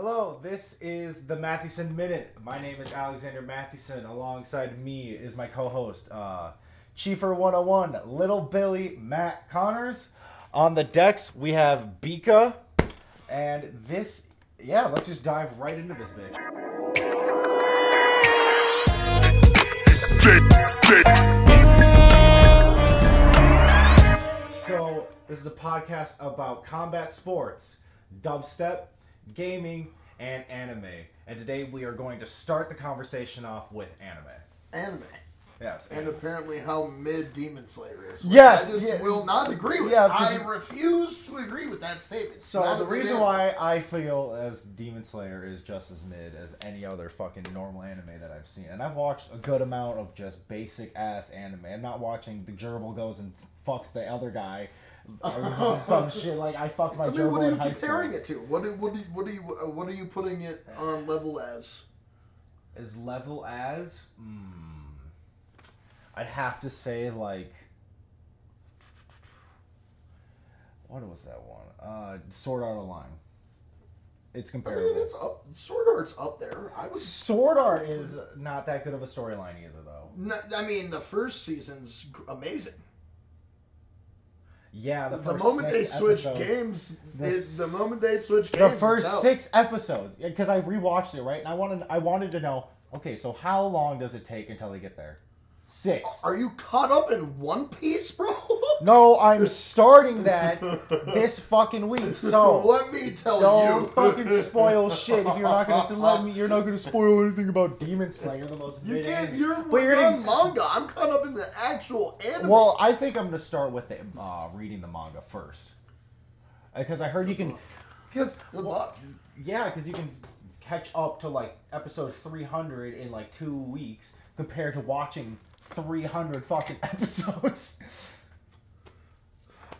Hello, this is the Mathewson Minute. My name is Alexander Mathewson. Alongside me is my co-host, uh, Chiefer 101, Little Billy Matt Connors. On the decks, we have Bika, and this, yeah, let's just dive right into this bitch. So, this is a podcast about combat sports, dubstep, gaming, and anime. And today we are going to start the conversation off with anime. anime. Yes. And apparently how mid Demon Slayer is. Yes, I just yeah. will not agree with. Yeah, I you- refuse to agree with that statement. So the reason anime. why I feel as Demon Slayer is just as mid as any other fucking normal anime that I've seen, and I've watched a good amount of just basic ass anime. I'm not watching the gerbil goes and fucks the other guy. Or this is some shit like I fucked my I mean, what are you comparing school. it to? What do, what do, what are you what are you putting it on level as? As level as, mm, I'd have to say like, what was that one? Uh, Sword Art Online. It's I mean, comparable. it's up. Sword Art's up there. I would. Sword Art is not that good of a storyline either, though. I mean, the first season's amazing. Yeah, the The, first moment they switch episodes- games, The s- the moment they switch the games, it's first six episodes, because I rewatched it right, and I wanted I wanted to know. Okay, so how long does it take until they get there? Six. Are you caught up in One Piece, bro? No, I'm starting that this fucking week. So let me tell you. don't fucking spoil shit if you're not gonna let me. You're not gonna spoil anything about Demon Slayer, the most You can't. anime. You're, but you're gonna. manga. I'm caught up in the actual anime. Well, I think I'm gonna start with the uh, reading the manga first, because I heard you can. Because Good luck. yeah, because you can catch up to like episode 300 in like two weeks compared to watching 300 fucking episodes.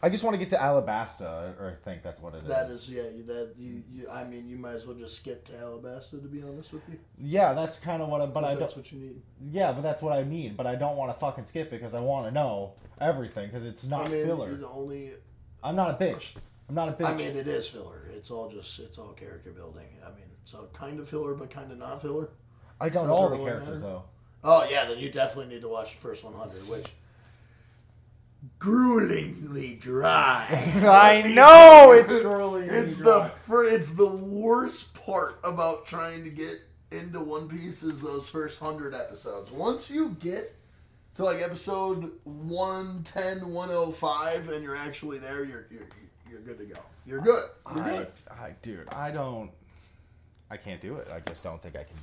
I just want to get to Alabasta, or I think that's what it is. That is, yeah. That you, you. I mean, you might as well just skip to Alabasta. To be honest with you, Yeah, that's kind of what I. But I that's what you need. Yeah, but that's what I need. But I don't want to fucking skip it because I want to know everything because it's not I mean, filler. you the only. I'm not a bitch. I'm not a bitch. I mean, it is filler. It's all just. It's all character building. I mean, it's all kind of filler, but kind of not filler. I don't know those all the characters matter. though. Oh yeah, then you definitely need to watch the first 100, which gruelingly dry. I know it's grueling. It's the fir- it's the worst part about trying to get into One Piece is those first hundred episodes. Once you get to like episode 110, 105, and you're actually there, you're you're, you're good to go. You're good. You're I, good. I, dude, I don't. I can't do it. I just don't think I can.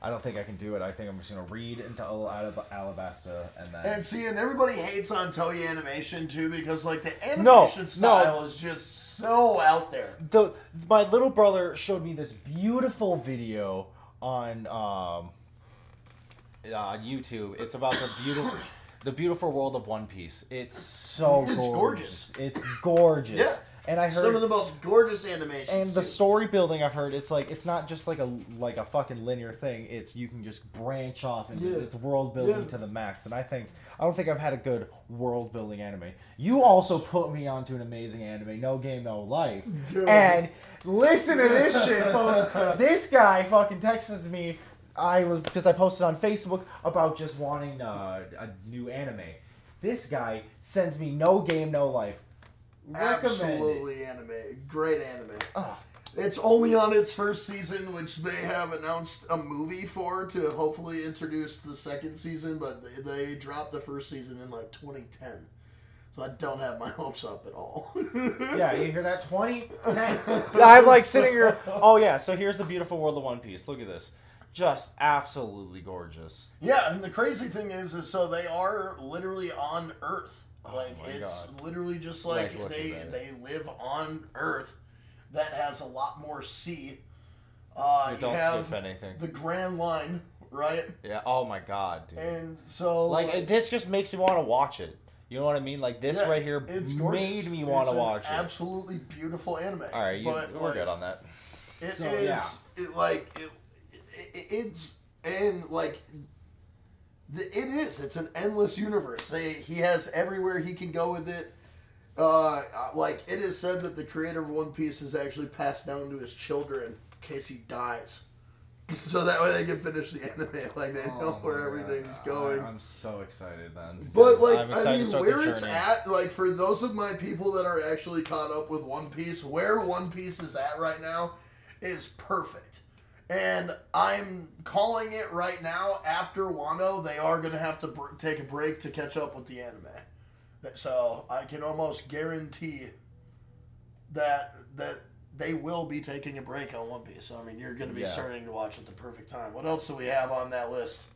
I don't think I can do it. I think I'm just gonna read into Alab- Alabasta and then. And see, and everybody hates on Toei Animation too because like the animation no. style is just so out there. the my little brother showed me this beautiful video on um, uh, YouTube. It's about the beautiful. The beautiful world of One Piece. It's so It's gorgeous. It's gorgeous. Yeah. And I heard Some of the most gorgeous animations. and the story building I've heard it's like it's not just like a like a fucking linear thing. It's you can just branch off and Yeah. it's world building Yeah. to the max. And I think I don't think I've had a good world building anime. You also put me onto an amazing anime, No Game No Life. Dude. And listen to this shit, folks. This guy fucking texts me. I was because I posted on Facebook about just wanting uh, a new anime. This guy sends me No Game No Life. Recommended. Absolutely anime. Great anime. Ugh. It's only on its first season, which they have announced a movie for to hopefully introduce the second season, but they, they dropped the first season in like 2010. So I don't have my hopes up at all. Yeah, you hear that? 2010. I'm like sitting here. Oh, yeah, so here's the beautiful world of One Piece. Look at this. Just absolutely gorgeous. Yeah, and the crazy thing is, is so they are literally on Earth. Like Oh it's God. literally just like Like, they they live on Earth that has a lot more sea. Uh, you don't have skip anything. the Grand Line, right? Yeah, oh my god, dude. And so like, it- this just makes me want to watch it. You know what I mean? Like, this yeah, right here it's gorgeous. made me want It's to an watch it. Absolutely beautiful anime. All right, you, but, we're like, good on that. It is So, yeah. it, like it, it, it's and like the, it is. It's an endless universe. They, he has everywhere he can go with it. Uh, like it is said that the creator of One Piece is actually passed down to his children in case he dies, so that way they can finish the anime. Like they know Oh where everything's God. going. I, am so excited then. But like, I'm I excited mean, to start the where it's at, like for those of my people that are actually caught up with One Piece, where One Piece is at right now is perfect. And I'm calling it right now. After Wano, they are gonna have to br- take a break to catch up with the anime. So I can almost guarantee that that they will be taking a break on One Piece. So I mean, you're gonna be Yeah. starting to watch at the perfect time. What else do we have on that list?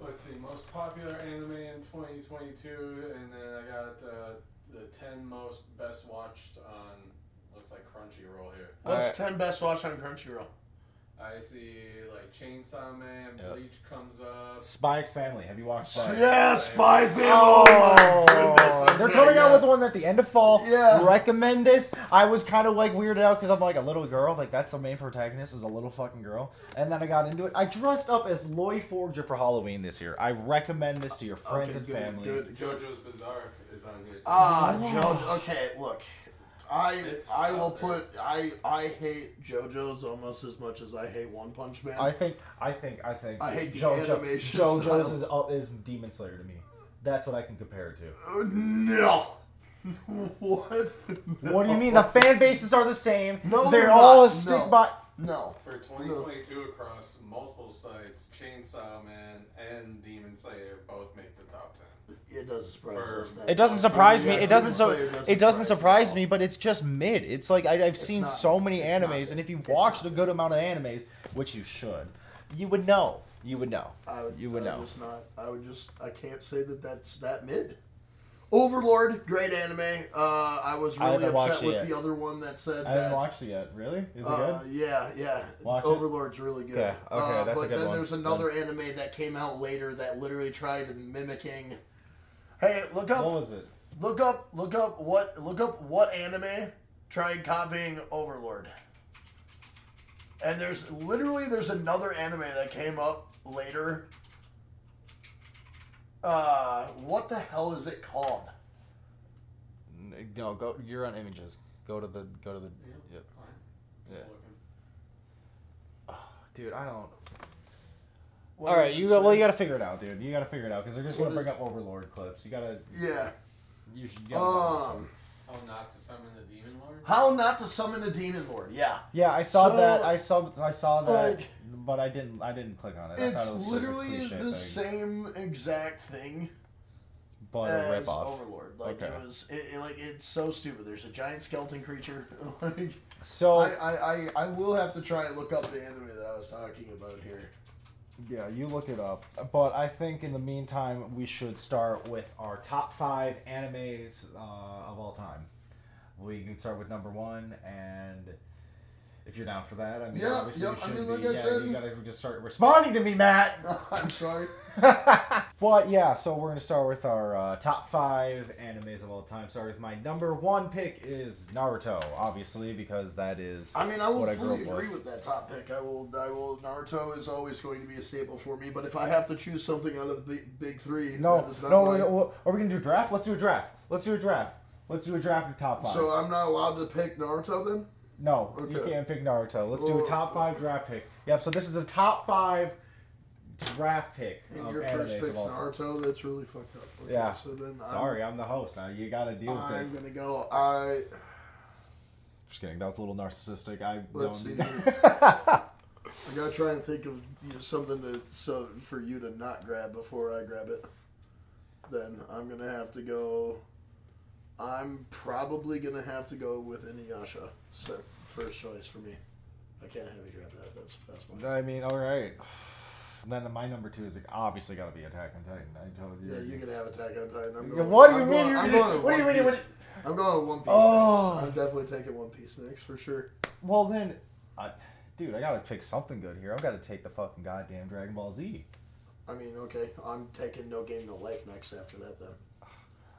Let's see, most popular anime in 2022, and then I got uh, the 10 most best watched on, looks like Crunchyroll here. What's Alright. ten best watched on Crunchyroll? I see like Chainsaw Man, Yep. Bleach comes up. Spy X Family. Have you watched that? Yeah, Spy Family. Oh, Oh, my goodness. they're Okay, coming out yeah. with the one at the end of fall. Yeah. Recommend this. I was kind of like weirded out because I'm like a little girl. Like that's the main protagonist is a little fucking girl. And then I got into it. I dressed up as Loid Forger for Halloween this year. I recommend this to your friends Okay, and good, family. good, good. JoJo's Bizarre is on here too. Ah, Wow. JoJo. Okay, look, I It's I will there. put I I hate JoJo's almost as much as I hate One Punch Man. I think I think I think I hate the JoJo, animation JoJo's style. is, uh, is Demon Slayer to me. That's what I can compare it to. Uh, no. what? What do you mean? The fan bases are the same. No, they're they're all not. a stick No. by. No. For 2022 across multiple sites, Chainsaw Man and Demon Slayer both make the top 10. It doesn't surprise us. that- It doesn't surprise me. It doesn't so. Doesn't It doesn't surprise me, but it's just mid. It's like I, I've seen not. so many It's not animes, and if you It's watched a good amount of animes, which you should, you would know. You would know. I would, You would I know. Just not. I would just. I can't say that that's that mid. Overlord, great anime. Uh, I was really haven't upset with yet. the other one that said I haven't watched it yet. Really? Is it Uh, good? yeah, yeah. Watch it. Overlord's really good. Okay, okay, uh, that's a but good then one. there's another anime that came out later that literally tried mimicking. Hey, look up, What was it? look up, look up what, look up what anime tried copying Overlord. And there's literally there's another anime that came up later. Uh, what the hell is it called? No, go. You're on images. Go to the. Go to the. Yep. Fine. Yeah. Looking. Dude, I don't. What All right, does it you well, you gotta figure it out, dude. You gotta figure it out because they're just What gonna bring up Overlord clips. You gotta. Yeah. You should. You Um. How not to summon the Demon Lord? How not to summon a demon lord? Yeah. Yeah, I saw So, that. I saw. I saw that, like, but I didn't. I didn't click on it. I It's thought it was literally just a the thing, same exact thing but a as ripoff. Overlord. Like it was, it, it- like it's so stupid. There's a giant skeleton creature. like So I, I, I, I will have to try and look up the anime that I was talking about here. Yeah, you look it up. But I think in the meantime, we should start with our top five animes uh, of all time. We can start with number one, and if you're down for that, I mean, Yeah, obviously yep, you I should mean, be. I yeah, said- you gotta just start responding to me, Matt. I'm sorry. but yeah, so we're gonna start with our uh, top five animes of all time. Start with my number one pick is Naruto, obviously because that is. I mean, I will I fully up agree with. with that top pick. I will, I will. Naruto is always going to be a staple for me. But if I have to choose something out of the big, big three, No, that is not no, my- are we gonna do a draft? Let's do a draft. Let's do a draft. Let's do a draft of top five. So I'm not allowed to pick Naruto then. no, you can't pick Naruto. Let's do a top five draft pick. Yep. So this is a top five draft pick And your first pick's. Naruto. That's really fucked up. Okay, Yeah. So then, Sorry, I'm the host. Now you gotta deal with I'm, it. I'm gonna go. I Just kidding. That was a little narcissistic. I Let's don't. see. I gotta try and think of you know, something to so for you to not grab before I grab it. Then I'm gonna have to go. I'm probably gonna have to go with Inuyasha. So first choice for me. I can't have you grab that. That's that's my. I mean, all right. Then my number two is like, obviously got to be Attack on Titan. I told you. Yeah, you can have Attack on Titan. I'm going, what do you I'm mean Going, you're I'm gonna- going what do you mean Piece. I'm going One Piece Oh. next. I'm definitely taking One Piece next for sure. Well then, uh, dude, I gotta pick something good here. I've got to take the fucking goddamn Dragon Ball Z. I mean, okay, I'm taking No Game No Life next after that then.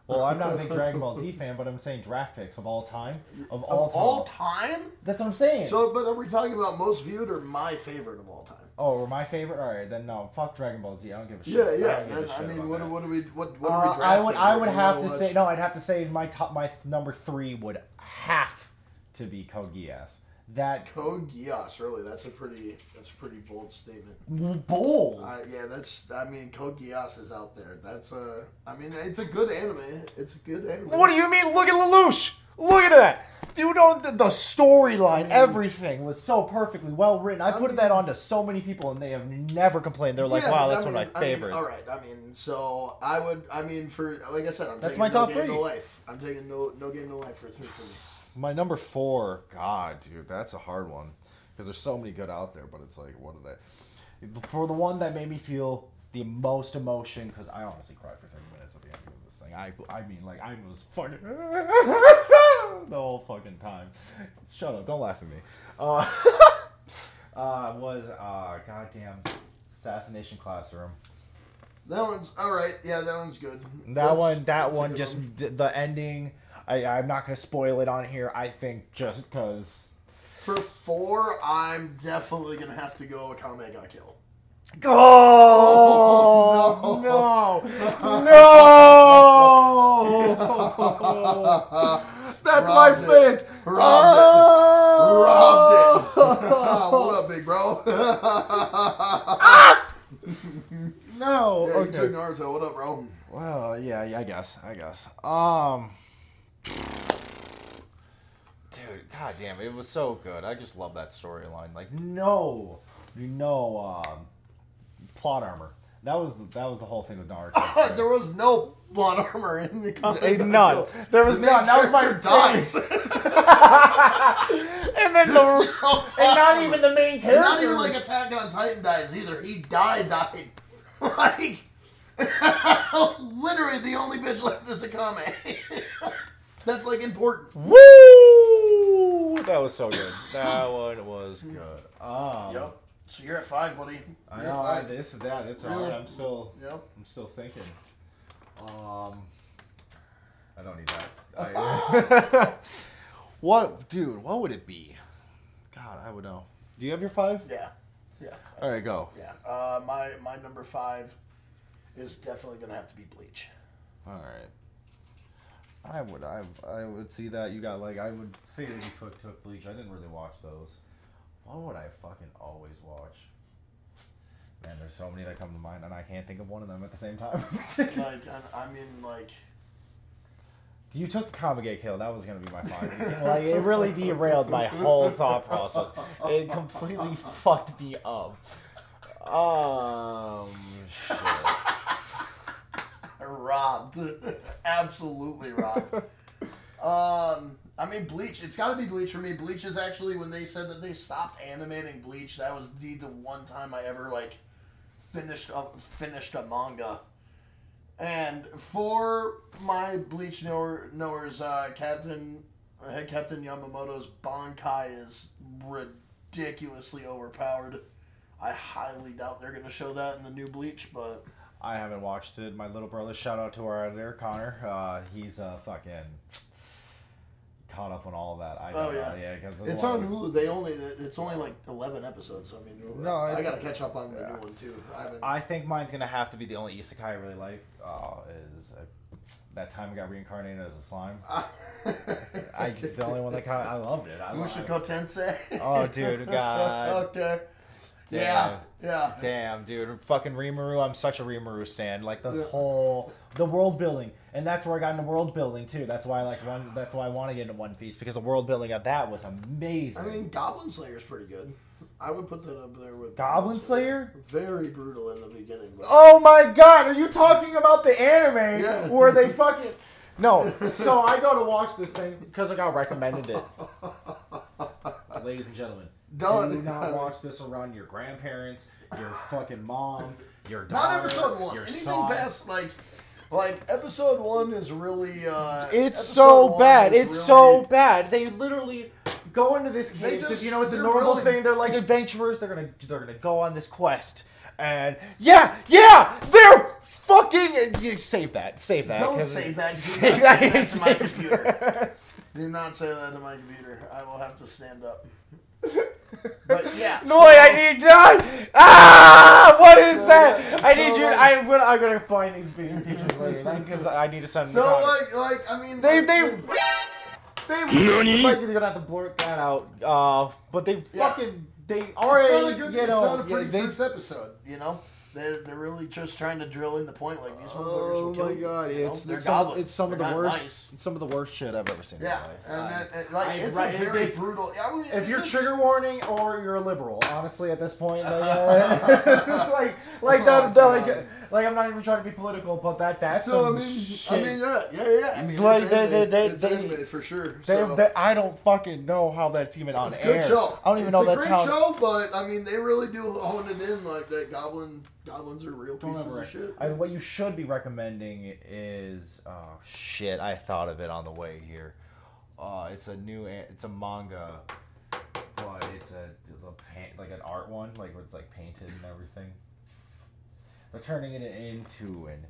Well, I'm not a big Dragon Ball Z fan, but I'm saying draft picks of all time. Of all of time. all time? That's what I'm saying. So, but are we talking about most viewed or my favorite of all time? Oh, my favorite. All right, then no. Fuck Dragon Ball Z. I don't give a shit. Yeah, I yeah. don't give a Then, I mean, what, what do we what what Uh, are we I would. I would have watch? say no. I'd have to say my top. My number three would have to be Code Geass. That Code Geass, really? That's a pretty that's a pretty bold statement. bold. Uh, yeah, that's. I mean, Code Geass is out there. That's a. I mean, it's a good anime. It's a good anime. What do you mean? Look at Lelouch. Look at that. Dude, on the, the storyline, everything was so perfectly well written. I I put mean- that onto so many people, and they have never complained. They're like, Yeah, "Wow, that's I one of mean- my I mean, all right, I mean, so I would. I mean, for like I said, I'm That's taking my no top game, three. No life. I'm taking no no game, no life for three for me. My number four, God, dude, that's a hard one because there's so many good out there. But it's like, what are they? For the one that made me feel the most emotion, because I honestly cried for 30 minutes at the end of this thing. I, I mean, like, I was fucking the whole fucking time. Shut up! Don't laugh at me. Uh, uh, was uh, goddamn assassination classroom. That one's all right. Yeah, that one's good. That That's- one, that one, just one. The, the ending. I, I'm not gonna spoil it on here. I think just because. For four, I'm definitely gonna have to go Akame ga Kill. Oh, no! No! That's my Robbed it. thing. Robbed Oh! Robbed it. what up, big bro? No. Yeah, you took okay. Naruto. What up, bro? Well, yeah, yeah, I guess, I guess. Um, dude, god damn, it was so good. I just love that storyline. Like, no, no, um, plot armor. That was that was the whole thing with Naruto. there was no blood armor in the Eh, none. There was The none. That was my character dies. and then the So and not even the main character. not even like Attack on Titan dies either. He died, died. Like, literally, the only bitch left is Akame. That's like important. Woo! That was so good. That one was good. Um, Yep. So you're at five, buddy. You're know five. this that. It's Yeah. alright. I'm still Yep. I'm still thinking. Um, I don't need that. I, what, dude? What would it be? God, I would know. Do you have your five? Yeah. Yeah. All right, go. Yeah. Uh, my my number five is definitely gonna have to be Bleach. All right. I would, I, I would see that you got like I would figure you took took Bleach. I didn't really watch those. What would I fucking always watch? Man, there's so many that come to mind, and I can't think of one of them at the same time. like I, I mean, like you took Akame ga Kill. That was gonna be my five. like it really derailed my whole thought process. It completely fucked me up. Um, shit. robbed, absolutely robbed. um, I mean, Bleach. It's got to be Bleach for me. Bleach is actually when they said that they stopped animating Bleach. That was the the one time I ever like finished a, finished a manga. And for my Bleach knower, knowers, uh, Captain Head Captain Yamamoto's Bankai is ridiculously overpowered. I highly doubt they're gonna show that in the new Bleach, but I haven't watched it. My little brother, shout out to our editor Connor. Uh, he's a fucking caught up on all of that. I Oh, know, yeah. yeah, because It's on Hulu. They only it's only like eleven episodes. So I mean, No, I gotta catch up on the yeah. new one too. I. I think mine's gonna have to be the only isekai I really like. Uh, is uh, that time I got reincarnated as a slime. I just the only one that kind I loved it. I Mushoku Tensei. Oh, dude, God. okay. Yeah, yeah. Damn, dude, fucking Rimuru. I'm such a Rimuru stan. Like the Yeah. whole the world building, and that's where I got into world building too. That's why I like one. That's why I want to get into One Piece because the world building of that was amazing. I mean, Goblin Slayer's pretty good. I would put that up there with Goblin Slayer. Very brutal in the beginning. But Oh my god, are you talking about the anime Yeah. where they fucking No, so I go to watch this thing because I got recommended it. Ladies and gentlemen, Don't- do not watch this around your grandparents, your fucking mom, your daughter, Not episode one. your Anything son. past like, like episode one is really. uh It's so bad. It's so bad. They literally go into this cave because you know it's a normal really- thing. They're like adventurers. They're gonna they're gonna go on this quest. And yeah, yeah, they're fucking. Save that. Save that. Don't save that. Do Save that. say that to my computer. Do not say that to my computer. I will have to stand up. But yeah. No, I need to die. Ah! What is So, that? I need you. like- I'm gonna. I'm gonna find these beating pictures later. Because I need to send them. So to Connor. like, like I mean, They like, they you- they like you're gonna have to blurt that out. Uh, but they Yeah. fucking they It's already not a good, you it's know not a pretty yeah, they, first episode, you know. They're they're really just trying to drill in the point, like these motherfuckers Oh will kill my you, god! you know? It's They're it's some, of- goblins. it's some of the They're not worst. mice. It's some of the worst shit I've ever seen. in Yeah, my life. and I- that, and, like I- it's right, a if very they- brutal. I mean, if it's you're just- trigger warning or you're a liberal, honestly, at this point, like, uh, like, like that, that, like, like, I'm not even trying to be political, but that, that's so I some mean, shit. I mean, yeah, yeah, yeah. I mean, Like, it's they- anime, they- they- it's they- anime for sure. They, so. they, I don't fucking know how that's even on It's a air. good show. I don't even it's know a that's great how. show, but I mean, they really do hone it in like that. Goblin goblins are real Don't pieces ever- of shit. I, what you should be recommending is oh shit! I thought of it on the way here. Uh, it's a new, it's a manga, but it's a, a paint, like an art one, like where it's like painted and everything. They're turning it into an.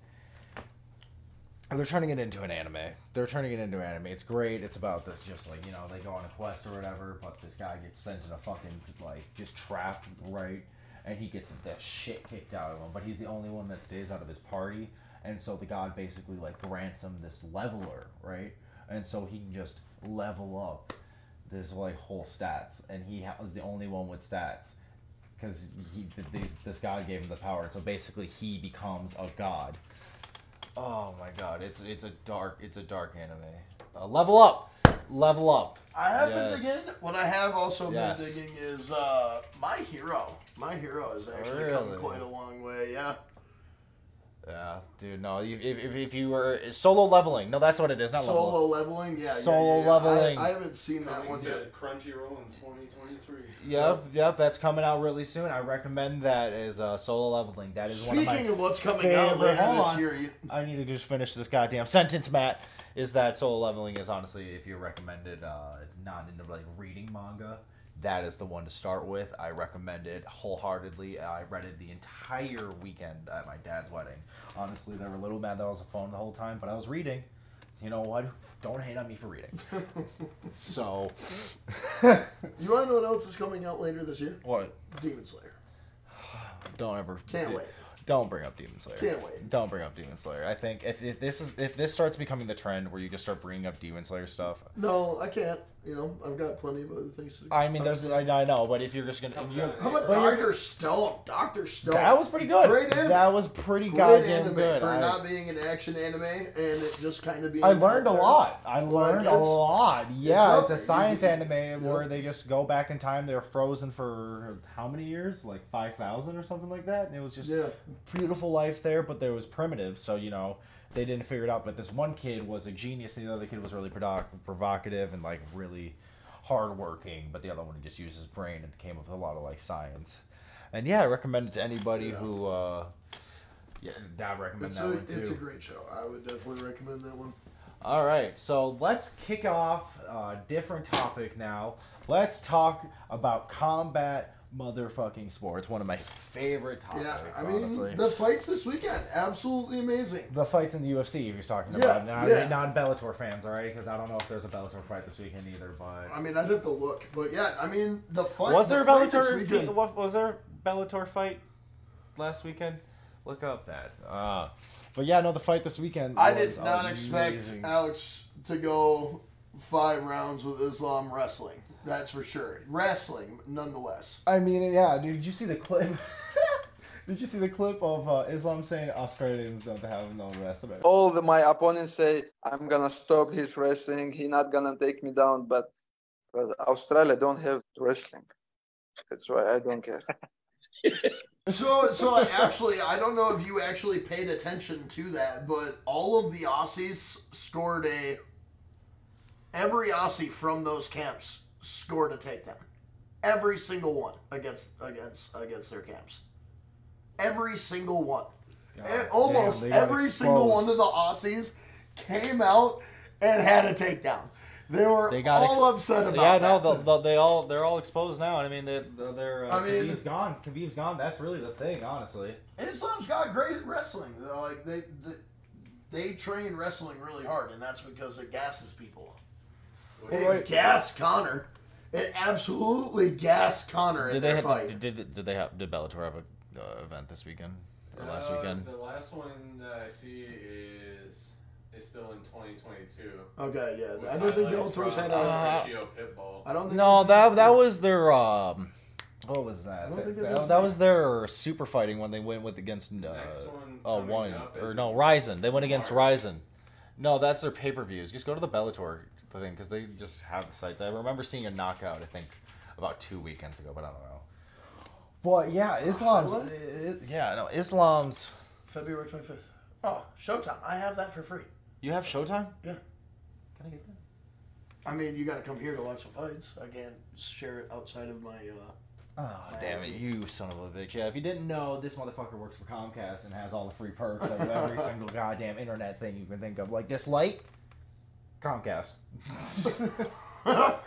They're turning it into an anime. They're turning it into an anime. It's great. It's about this, just like you know, they go on a quest or whatever, but this guy gets sent in a fucking like just trapped, right? And he gets the shit kicked out of him. But he's the only one that stays out of his party, and so the god basically like grants him this leveler, right? And so he can just level up this like whole stats, and he was the only one with stats because he this, this god gave him the power. So basically, he becomes a god. Oh my god, it's it's a dark it's a dark anime. Uh, level up, level up. I have Yes. been digging. What I have also Yes. been digging is uh, My Hero. My Hero has actually come quite a long way. Yeah. Yeah, dude, no. If, if, if you were solo leveling, no, that's what it is. Not level. Solo leveling. Yeah. yeah, Solo yeah, yeah. leveling. I, I haven't seen that Coming one yet. Crunchyroll in 2023. Yep, yep, that's coming out really soon. I recommend that as uh, solo leveling. That is one of my Speaking of what's coming out later hold this on. year, you, I need to just finish this goddamn sentence, Matt. Is that solo leveling is honestly, if you're recommended uh, not into like reading manga, that is the one to start with. I recommend it wholeheartedly. I read it the entire weekend at my dad's wedding. Honestly, they were a little mad that I was on the phone the whole time, but I was reading. You know what? Don't hate on me for reading. so, you want to know what else is coming out later this year? what? Demon Slayer. Don't ever. Can't wait. Don't bring up Demon Slayer. Can't wait. Don't bring up Demon Slayer. I think if, if this is if this starts becoming the trend where you just start bringing up Demon Slayer stuff, No, I can't. You know, I've got plenty of other things to. I mean, there's I, I know, but if you're just gonna, Comes you- out. How about Doctor Stone? Doctor Stone. that was pretty good. Great anime. That was pretty Great goddamn anime good. for I, not being an action anime and it just kind of being. I learned a lot. I Like, learned a lot. Yeah, out it's a science You- anime where they just go back in time. They're frozen for how many years? Like five thousand or something like that. And it was just Yeah. beautiful life there, but there was primitive, so you know they didn't figure it out. But this one kid was a genius, and the other kid was really provocative and like really hardworking. But the other one just used his brain and came up with a lot of like science. And yeah, I recommend it to anybody Yeah. who. uh Yeah, I recommend It's that a, one too. it's a great show. I would definitely recommend that one. All right, so let's kick off a different topic now. Let's talk about combat motherfucking sports. One of my favorite topics, Yeah, I mean honestly. the fights this weekend, absolutely amazing. The fights in the UFC, if you're talking Yeah, about not, yeah. not Bellator fans, all right? Because I don't know if there's a Bellator fight this weekend either. But I mean, I'd have to look, but yeah, I mean the fight. was the there fight Bellator? Was, there a Bellator fight last weekend? Look up that. Uh, but yeah, no, the fight this weekend. I did not expect amazing. Alex to go five rounds with Islam wrestling. That's for sure. Wrestling, nonetheless. I mean, yeah, dude. Did you see the clip? did you see the clip of uh, Islam saying Australians don't have no wrestling? all the, my opponents say I'm gonna stop his wrestling. He not gonna take me down, but, but Australia don't have wrestling. That's why I don't care. So, so I actually, I don't know if you actually paid attention to that, but all of the Aussies scored a. Every Aussie from those camps scored a takedown. Every single one against against against their camps. Every single one. God damn, almost got every single one of the Aussies came out and had a takedown. They were They got all ex- upset about Yeah, that. no, the, the, they all they're all exposed now. I mean, they they're. Uh, I mean- Khabib's gone. Khabib's gone. That's really the thing, honestly. Islam's got great wrestling. Like they, they, they train wrestling really hard, and that's because it gasses people. Wait, It Right. gas Conor. It absolutely gassed Conor in Did they their have fight. did, did did they have did Bellator have a uh, event this weekend or last Uh, weekend? The last one that I see is is still in 2022. okay, yeah. I don't think Bellator's from had Uh, a. Ratio Pitbull. I don't think No, they- that that was their um. What was that? I don't think That, it that, was that that. was their super fighting when they went with against uh, Next one oh one up or no Rizin. They went against March. Rizin. No, that's their pay per views. Just go to the Bellator thing because they just have the sites. I remember seeing a knockout. I think about two weekends ago, but I don't know. But yeah, Islam's What? it- yeah no Islam's. February 25th. Oh, Showtime. I have that for free. You have Showtime? Yeah. Can I get that? I mean, you got to come here to watch some fights. I can't share it outside of my. uh Oh, damn it, you son of a bitch. Yeah, if you didn't know, this motherfucker works for Comcast and has all the free perks of every single goddamn internet thing you can think of. Like this light, Comcast.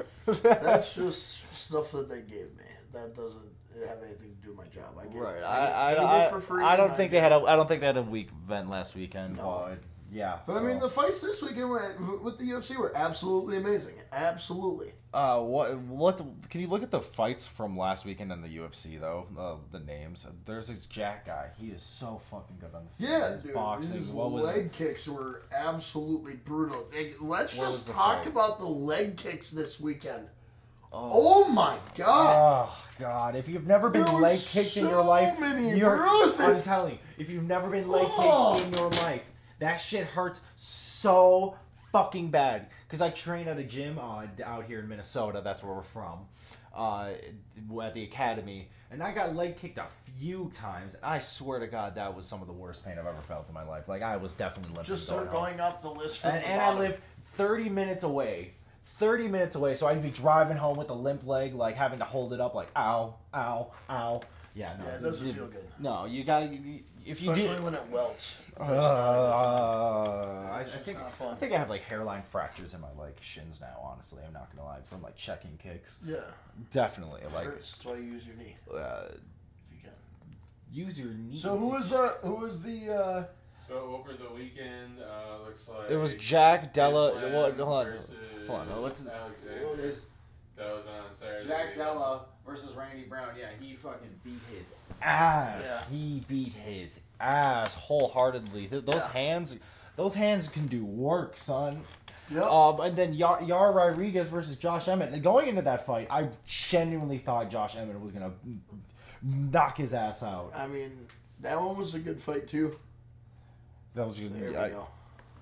That's just stuff that they gave me. That doesn't have anything to do with my job. I get, right. I, get I, I, I, for free. I don't think get- they had a I don't think they had a week event last weekend. No. but yeah. But I mean, the fights this weekend with the UFC were absolutely amazing. Absolutely. Uh, what what can you look at the fights from last weekend in the UFC though? Uh, the names. There's this Jack guy. He is so fucking good on the field. Yeah, his dude, boxing. His what was leg kicks were absolutely brutal. Like, Let's What just talk fight? about the leg kicks this weekend. oh, Oh my god! Oh God! If you've never been leg kicked in your life, many you're, bruises. I'm telling you, if you've never been leg Oh. kicked in your life, that shit hurts so fucking bad. Because I train at a gym uh, out here in Minnesota. That's where we're from. Uh, at the academy, and I got leg kicked a few times. I swear to God, that was some of the worst pain I've ever felt in my life. Like I was definitely limping. Just start home going up the list and, the and I live 30 minutes away. 30 minutes away, so I'd be driving home with a limp leg, like having to hold it up, like ow, ow, ow. Yeah, no, Yeah, it doesn't you- feel good. No, you gotta. You, if you Especially do, when it welts. uh, That's not a good time. I, I think. I think I have like hairline fractures in my like shins now. Honestly, I'm not gonna lie, from like checking kicks. Yeah, Definitely, it like hurts. That's why you use your knee uh, if you can. use your knees. So who was the who was the uh So over the weekend, uh, looks like It was Jack Della. Islam What? Hold on. Hold on. What's Alexander. That was on Saturday. Jack Della versus Randy Brown. Yeah, he fucking beat his ass. He beat his ass wholeheartedly. Th- those Yeah. hands, those hands can do work, son. Yep. Um, and then Yair, Yair Rodriguez versus Josh Emmett. And going into that fight, I genuinely thought Josh Emmett was gonna knock his ass out. I mean, that one was a good fight too. That was There we I- go.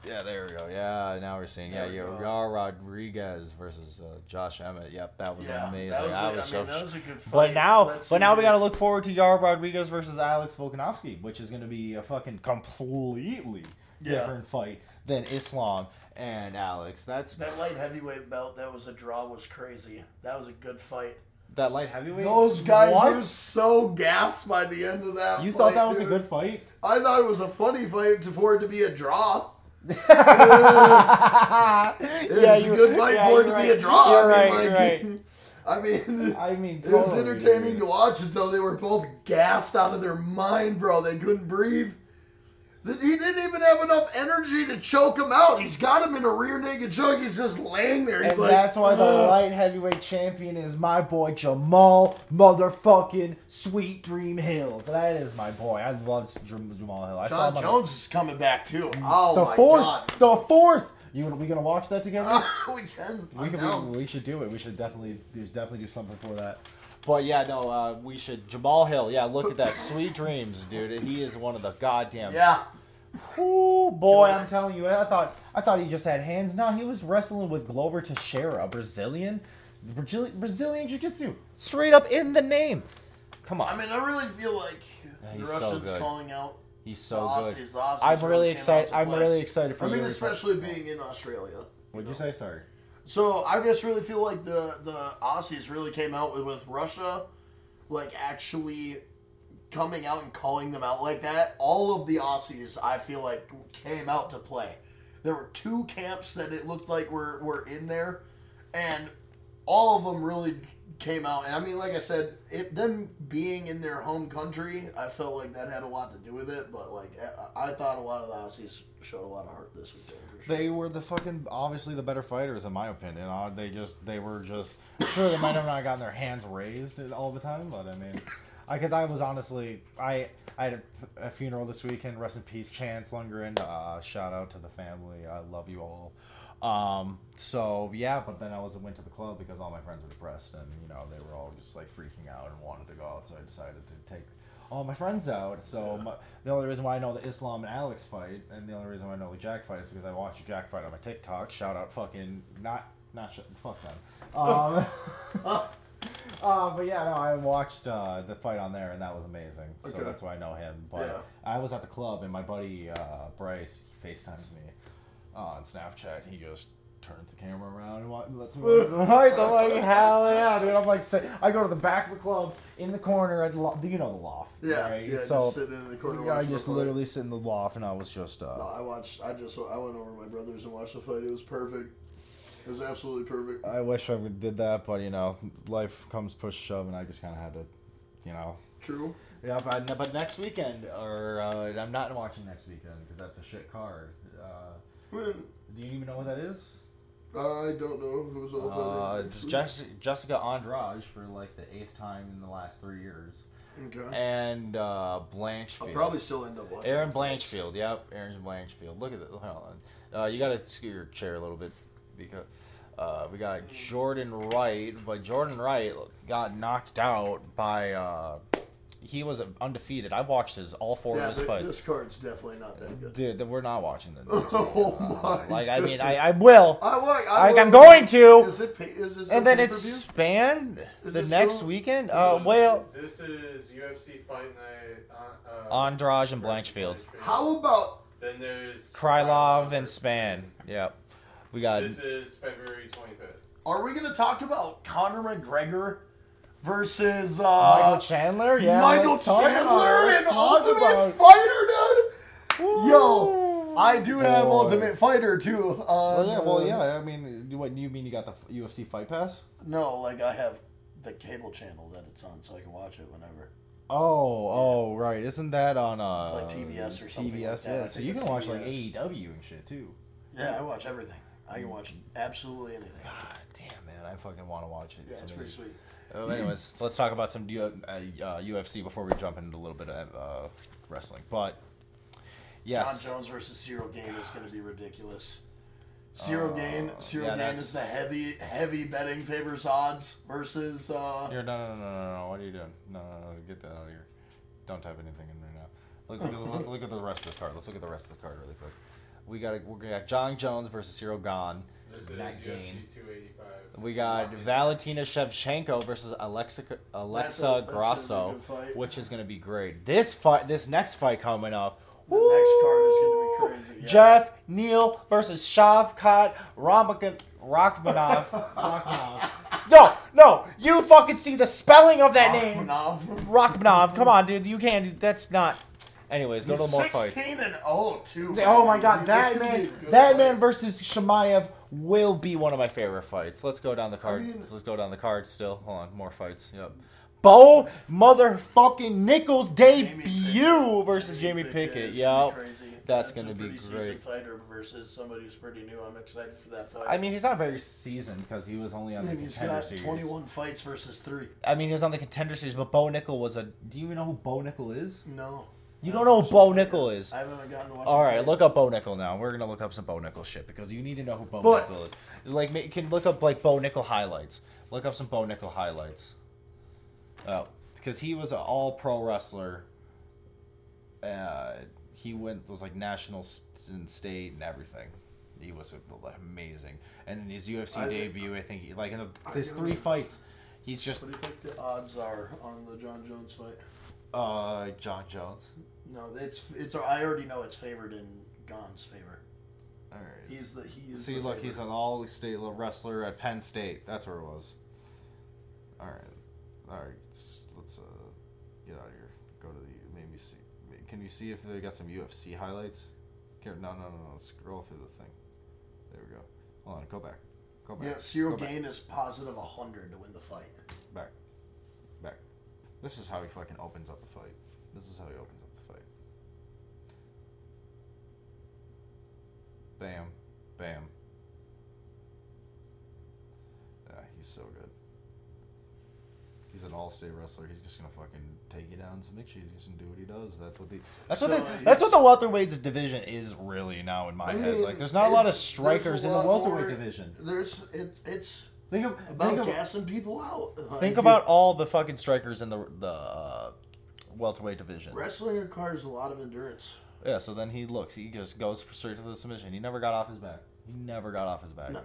Yeah, there we go. Yeah, now we're seeing. Yeah, There we Yair, Rodriguez versus uh, Josh Emmett. Yep, that was Yeah, amazing. that was, I a- was I so that was a good fight. But now, Let's but now we got to look forward to Yair Rodriguez versus Alex Volkanovski, which is going to be a fucking completely Yeah. different fight than Islam and Alex. That's that light heavyweight belt. That was a draw. Was crazy. That was a good fight. that light heavyweight. Those guys What? were so gassed by the end of that. You fight, thought that was a good fight? I thought it was a funny fight for it to be a draw. Yeah, It was a good fight yeah, for it to be right. a draw. You're I right. mean, You're right. I mean, I mean, it was entertaining to watch until they were both gassed out of their mind, bro. They couldn't breathe. He didn't even have enough energy to choke him out. He's got him in a rear naked choke. He's just laying there. He's And like, that's why the "Ugh." light heavyweight champion is my boy Jamal motherfucking Sweet Dream Hills. That is my boy. I love Jamal Hill. I saw John on Jones is coming back too. Oh the my fourth. god. The fourth. You we gonna watch that together? we can. we, can we, we should do it. We should definitely there's definitely do something for that. But yeah, no, uh, we should Jamal Hill. Yeah, look at that, Sweet Dreams, dude. He is one of the goddamn. Yeah. Ooh, boy, I'm telling you, I thought I thought he just had hands. No, he was wrestling with Glover Teixeira, a Brazilian, Brazilian, Brazilian Jiu-Jitsu, straight up in the name. Come on, I mean, I really feel like Yeah, the so Russians good. calling out he's so Aussies. good. Aussies I'm really excited. I'm play. really excited for I mean, you. especially being in Australia. What'd you say? Sorry. So I just really feel like the the Aussies really came out with, with Russia, like actually coming out and calling them out like that. All of the Aussies, I feel like, came out to play. There were two camps that it looked like were were in there, and all of them really came out, and I mean, like I said, it them being in their home country, I felt like that had a lot to do with it. But like, I, I thought a lot of the Aussies showed a lot of heart this weekend. Sure. They were the fucking obviously the better fighters in my opinion. Uh, they just they were just sure they might have not gotten their hands raised all the time, but I mean, because I, was honestly I I had a, a, funeral this weekend. Rest in peace, Chance Lundgren. Uh, shout out to the family. I love you all. Um, so yeah, but then I was went to the club because all my friends were depressed and you know they were all just like freaking out and wanted to go out. So I decided to take all my friends out. So Yeah. my, the only reason why I know the Islam and Alex fight, and the only reason why I know the Jack fight is because I watched Jack fight on my TikTok. Shout out, fucking not not sh- fuck them. Um, uh, but yeah, no, I watched uh, the fight on there, and that was amazing. So Okay. that's why I know him. But Yeah. I was at the club, and my buddy uh, Bryce he FaceTimes me uh, on Snapchat. He goes. Turns the camera around and lets me watch the fights. I'm like, hell yeah, dude! I'm like, say, I go to the back of the club in the corner at the lo- you know the loft, yeah, right? yeah, so just sitting in the corner. I just literally sit in the loft, and I was just uh, No, I watched. I just. I went over to my brothers and watched the fight. It was perfect. It was absolutely perfect. I wish I would did that, but you know, life comes push shove, and I just kind of had to, you know. True. Yeah, but, but next weekend, or uh, I'm not watching next weekend because that's a shit card. Uh, I mean, do you even know what that is? I don't know who's all Uh, fighting. it's Jess- Jessica Andrade for like the eighth time in the last three years, Okay. and uh, I'll probably still end up watching. Erin the fights. Blanchfield, yep, Erin Blanchfield. Look at that. Hold on. Uh, you got to scoot your chair a little bit because uh, we got Jordan Wright, but Jordan Wright got knocked out by. He was undefeated. I've watched his all four Yeah, of his th- fights. this card's definitely not that good. Dude, we're not watching the. Oh uh, my like I mean, I. I will. I like. I Like, will- I'm going to. Is it? Pay, is this And a then it's pay-per-view? Spann the it next still- weekend. Uh, well, This is UFC Fight Night. Uh, uh, Andrade and versus Blanchfield, How about? Then there's Krylov and Spann. Yep, we got. This is February 25th. Are we gonna talk about Conor McGregor versus Michael uh, Chandler, yeah. Michael let's talk about it. Chandler and Ultimate about. Fighter, dude? Yo, I do have Ultimate Fighter too. Um, Well, yeah, well, yeah. I mean, what you mean? You got the UFC Fight Pass? No, like I have the cable channel that it's on, so I can watch it whenever. Oh, oh, right. Isn't that on uh It's like TBS or something like TBS, that. yeah. So you can watch like AEW and shit too. Yeah, I watch everything. I can watch absolutely anything. God damn, man, I fucking want to watch it. Yeah, So it's pretty sweet. Oh, anyways, let's talk about some U- uh, uh, UFC before we jump into a little bit of uh, wrestling. But yes, John Jones versus Ciryl Gane is going to be ridiculous. Ciryl Uh, Gane, Ciryl yeah, Gane that's- is the heavy, heavy betting favors odds versus. Uh, Here, no, no, no, no, no. What are you doing? No, no, no. Get that out of here. Don't type anything in right now. Look, look, let's, let's look at the rest of this card. Let's look at the rest of the card really quick. We got we got John Jones versus Ciryl Gane. This in is that UFC game. We got Walking- Valentina Shevchenko versus Alexa that's a- Alexa that's gonna be a Grasso, which is going to be great. This fight, this next fight coming up. The next card is gonna be crazy, yeah. Geoff Neal versus Shavkat Ramakan Rakhmonov. Rakhmonov. No, no, you fucking see the spelling of that name. Rakhmonov. Rakhmonov. Come on, dude. You can't. That's not. Anyways, go to He's more fights. 16 and 0 too. Oh my god, that could be a man, that man versus Chimaev will be one of my favorite fights. Let's go down the card. mean- Let's go down the card still. Hold on, more fights. Yep. Bo motherfucking Nichols Jamie debut Pickett. versus Jamie Pickett. is Yep. be. That's gonna be pretty seasoned great. fighter versus somebody who's pretty new. I'm excited for that fight. I mean, he's not very seasoned because he was only I on the mean, he's contender got series. 21 fights versus three. I mean, he was on the contender series, but Bo Nickal was a. Do you even know who Bo Nickal is? No. You don't know who Bo Nickal is. I haven't gotten to watch. All right, look up Bo Nickal now. We're gonna look up some Bo Nickal shit because you need to know who Bo But- Nickal is. Like, ma- you can look up like Bo Nickal highlights. Look up some Bo Nickal highlights. Oh, because he was an all-pro wrestler. Uh, he went was like national st- and state and everything. He was amazing. And in his UFC I think- debut, I think he, like in the, his three fights, he's just What do you think the odds are on the John Jones fight? Uh John Jones. No, it's it's. I already know it's favored in Gane's favor. All right. He's the he is. See, look, he's an all-state wrestler at Penn State. That's where it was. All right, all right. Let's, let's uh, get out of here. Go to the maybe see. Can you see if they got some UFC highlights? Here, no, no, no, no. Scroll through the thing. There we go. Hold on. Go back. Go back. Yeah, Ciryl. Gane is positive 100 to win the fight. back. This is how he fucking opens up the fight. This is how he opens up the fight. Bam, bam. Yeah, he's so good. He's an all-state wrestler. He's just gonna fucking take you down some He's just gonna do what he does. That's what the that's what So the, that's what the welterweight division is really now in my I head. mean, Like, there's not a lot of strikers a in the welterweight more- division. There's it's it's Think of about think of, people out. Like, think about all the fucking strikers in the the uh, welterweight division. wrestling requires a lot of endurance. Yeah, so then he looks. He just goes straight to the submission. He never got off his back. He never got off his back. No,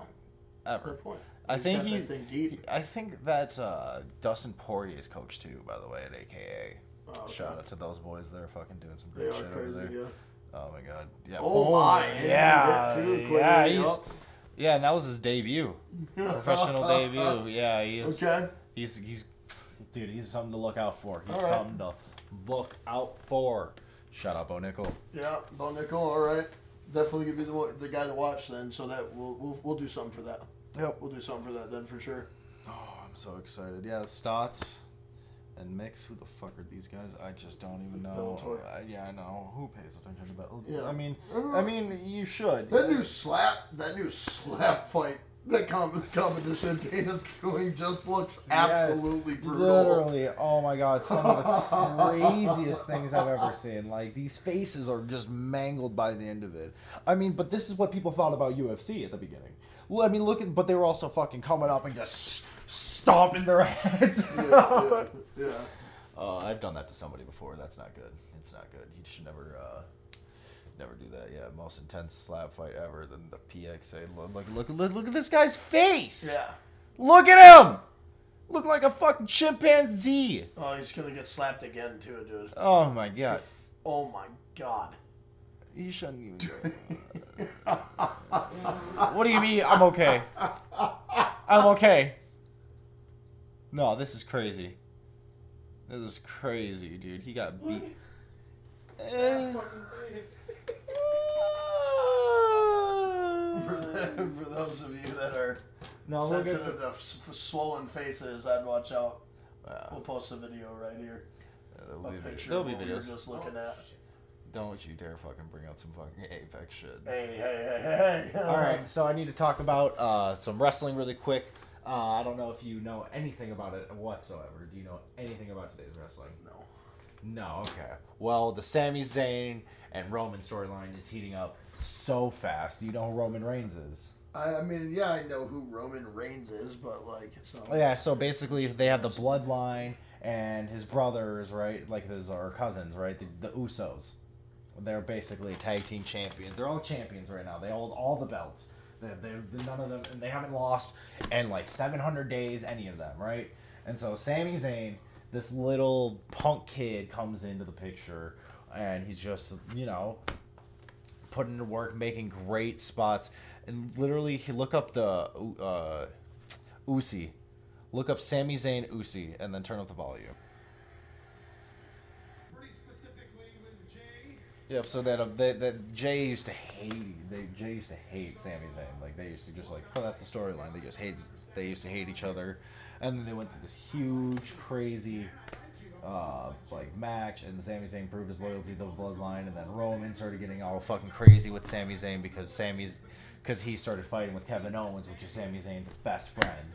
ever. good point. I He's think he's. I think that's uh, Dustin Poirier's coach too, by the way, at AKA. Oh, okay. Shout out to those boys. They're fucking doing some great shit crazy. over there. Yeah. Oh my god. Yeah. Oh my, Yeah. he hit too, yeah. He's. yup. Yeah, and that was his debut, professional debut. Yeah, he's. Okay. He's he's, dude. He's something to look out for. He's All right. something to look out for. Shout out Bo Nickal. Yeah, Bo Nickal. All right. Definitely gonna be the the guy to watch then. So that we'll we'll, we'll do something for that. Yep. We'll do something for that then for sure. Oh, I'm so excited. Yeah, Stots and Mix. Who the fuck are these guys? I just don't even know. Bellator. I, yeah, I know. Who pays attention to Bellator? Yeah. I mean, Uh, I mean, you should. That new slap, that new slap fight, that com- competition Dana's doing just looks Yeah, absolutely brutal. Literally, oh my god, some of the craziest things I've ever seen. Like these faces are just mangled by the end of it. I mean, but this is what people thought about UFC at the beginning. Well, I mean, look at, but they were also fucking coming up and just stomping their heads. Yeah, yeah, yeah. Uh, I've done that to somebody before. That's not good. It's not good. You should never, uh, never do that. Yeah, most intense slap fight ever. Then the PXA. Look, look, look, look, look at this guy's face. Yeah. Look at him. Look like a fucking chimpanzee. Oh, he's gonna get slapped again too, dude. Oh my god. Oh my god. You shouldn't even do it. what do you mean? I'm okay. I'm okay. No, this is crazy. This is crazy, dude. He got beat. Eh. For, the, for those of you that are No, look at sensitive to s- for swollen faces, I'd watch out. Wow. We'll post a video right here. There'll A be, picture there'll of be what we were videos. just looking at. Don't you dare fucking bring out some fucking Apex shit. Hey, hey, hey, hey, hey. All right, so I need to talk about uh, some wrestling really quick. Uh, I don't know if you know anything about it whatsoever. Do you know anything about today's wrestling? No. No, okay. Well, the Sami Zayn and Roman storyline is heating up so fast. Do you know who Roman Reigns is? I, I mean, yeah, I know who Roman Reigns is, but like, it's not. Oh, Yeah, so basically they have the bloodline and his brothers, right? Like his or cousins, right? The, the Usos. They're basically tag team champions. They're all champions right now. They hold all the belts. They're, they're, none of them, and they haven't lost in like 700 days, any of them, right? And so Sami Zayn, this little punk kid, comes into the picture, and he's just, you know, putting to work, making great spots, and literally, he look up the uh, Usi, look up Sami Zayn Usi, and then turn up the volume. Pretty specifically with Jay. Yep. So that uh, they, that Jay used to hate. They Jay used to hate Sami Zayn. Like they used to just like, oh, that's the storyline. They just hate. They used to hate each other, and then they went through this huge, crazy, uh, like match, and Sami Zayn proved his loyalty to the Bloodline, and then Roman started getting all fucking crazy with Sami Zayn because Sami's, because he started fighting with Kevin Owens, which is Sami Zayn's best friend.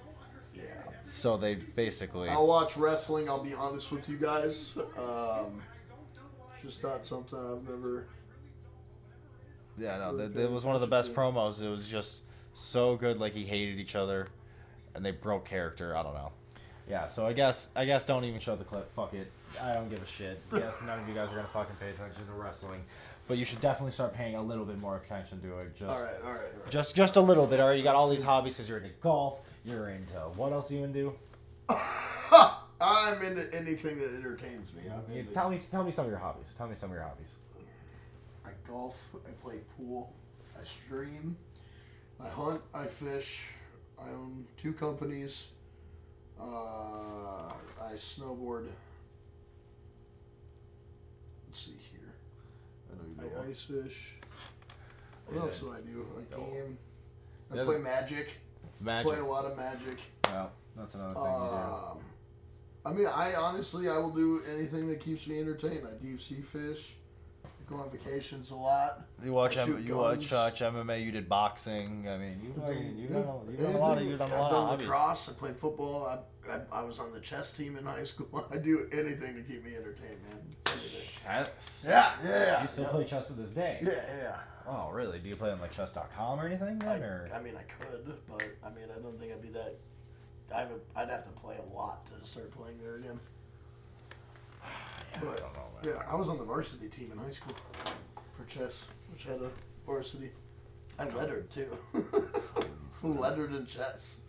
Yeah. So they basically. I'll watch wrestling. I'll be honest with you guys. Um, just not something I've never. Yeah, no, that, that was one of the best promos. It was just so good. Like he hated each other, and they broke character. I don't know. Yeah, so I guess I guess don't even show the clip. Fuck it. I don't give a shit. Yes, none of you guys are gonna fucking pay attention to wrestling, but you should definitely start paying a little bit more attention to it. Just, All right, all right, all right. just, just a little bit. All right, you got all these hobbies because you're into golf. You're into what else you into? I'm into anything that entertains me. I'm You- into, tell me, tell me some of your hobbies. Tell me some of your hobbies. I golf. I play pool. I stream. I hunt. I fish. I own two companies. Uh, I snowboard. Let's see here. I know you ice fish. What Yeah. else do I do? I game. I Yeah, play magic. Magic. Play a lot of magic. Well, that's another thing you do. Um, I mean, I honestly, I will do anything that keeps me entertained. I deep sea fish. I go on vacations a lot. You watch M- you watch, uh, guns. watch MMA. You did boxing. I mean, you fucking, mm-hmm. you done, a- you done a lot of you done a I've lot done of lacrosse. I play football. I, I, I was on the chess team in high school. I do anything to keep me entertained, man. Chess. Yeah, yeah, yeah. You still yeah. play chess to this day. Yeah, yeah. Oh, really? Do you play on like chess.com or anything I, or? I mean, I could, but I mean, I don't think I'd be that. I would, I'd have to play a lot to start playing there again. I But, don't know, man. Yeah, I was on the varsity team in high school for chess, which had a varsity. I lettered too. lettered in chess.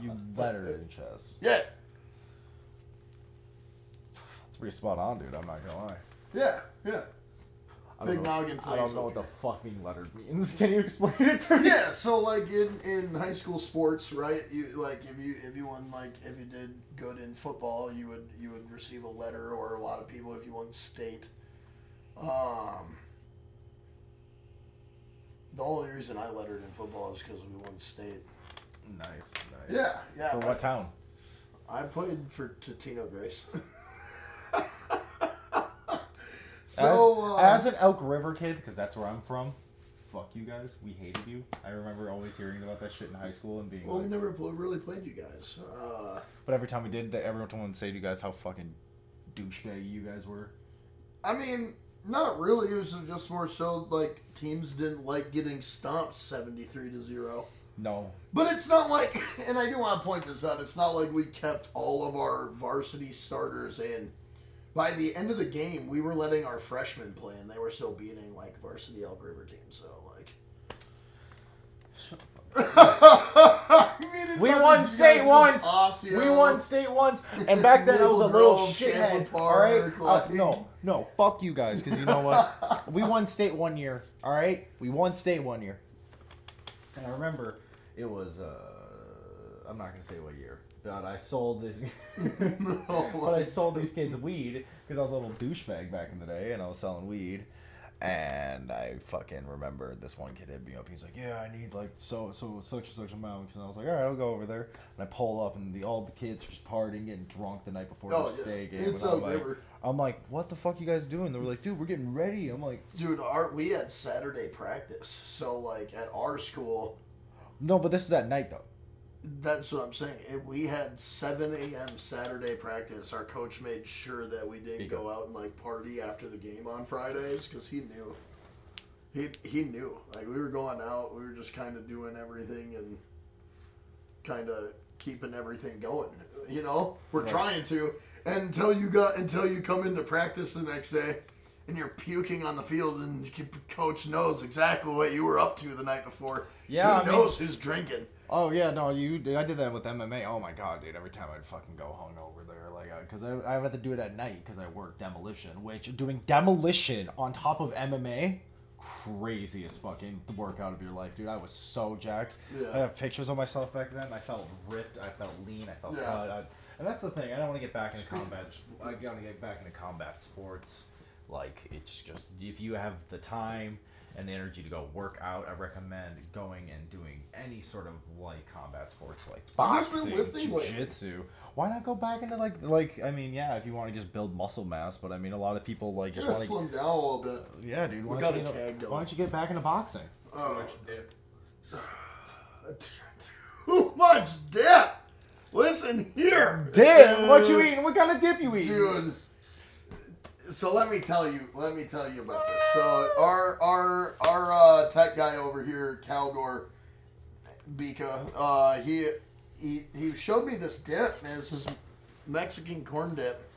You lettered in chess. yeah, It's pretty spot on, dude. I'm not gonna lie. yeah, yeah. Big know- noggin I don't know what the fucking letter means. Can you explain it to me? yeah, so like in, in high school sports, right? You like if you if you won like if you did good in football, you would you would receive a letter, or a lot of people if you won state. Um, the only reason I lettered in football is because we won state. Nice, nice. Yeah, yeah. For what town? I played for Totino Grace. so uh, as, as an Elk River kid, because that's where I'm from. Fuck you guys. We hated you. I remember always hearing about that shit in high school and being well, we never really played you guys. Uh, but every time we did, everyone would say to you guys how fucking douchebag you guys were. I mean, not really. It was just more so like teams didn't like getting stomped seventy three to zero. No. But it's not like, and I do want to point this out. It's not like we kept all of our varsity starters in. By the end of the game, we were letting our freshmen play, and they were still beating like varsity Elk River team. So like, I mean, We won just you guys, state once. Osseo. We won state once, and back then I was a little shithead. All right, Park, Uh, no, no, fuck you guys, because you know what? we won state one year. All right, we won state one year, and I remember it was. uh I'm not gonna say what year, but I sold this. but I sold these kids weed because I was a little douchebag back in the day, and I was selling weed. And I fucking remember this one kid hit me up. He's like, "Yeah, I need like so so such and such amount." And I was like, "All right, I'll go over there." And I pull up, and the all the kids are just partying, getting drunk the night before Oh, the yeah. state game. It's and I'm like, I'm like, "What the fuck you guys doing?" They were like, "Dude, we're getting ready." I'm like, Dude, our we had Saturday practice, so like at our school, "No, but this is at night though." That's what I'm saying. If we had 7 a.m. Saturday practice, our coach made sure that we didn't go out and like party after the game on Fridays because he knew. He he knew. Like we were going out, we were just kind of doing everything and kind of keeping everything going. You know, we're Right. trying to until you got until you come into practice the next day. And you're puking on the field, and your coach knows exactly what you were up to the night before. Yeah, he I mean- knows who's drinking. Oh yeah, no, you did. I did that with MMA. Oh my god, dude! Every time I'd fucking go hung over there, like, uh, because I, I have to do it at night because I work demolition. Which doing demolition on top of MMA, craziest fucking the workout of your life, dude. I was so jacked. Yeah. I have pictures of myself back then. I felt ripped. I felt lean. I felt Yeah. cut. I, and that's the thing. I don't want to get back into combat. I want to get back into combat sports. Like it's just if you have the time and the energy to go work out, I recommend going and doing any sort of like combat sports like boxing, been lifting jiu-jitsu. Why not go back into like like I mean, yeah, if you want to just build muscle mass, but I mean, a lot of people like just want to. slim down a little bit. Yeah, dude. Why We don't, got you, a know- tag going. why don't you get back into boxing? Too Oh, much dip. too much dip. Listen here, Dip? What you eating? What kind of dip you eating? dude. So let me tell you, let me tell you about this. So our our our uh, tech guy over here, Calgor Bika, uh, he he he showed me this dip, man. This is Mexican corn dip,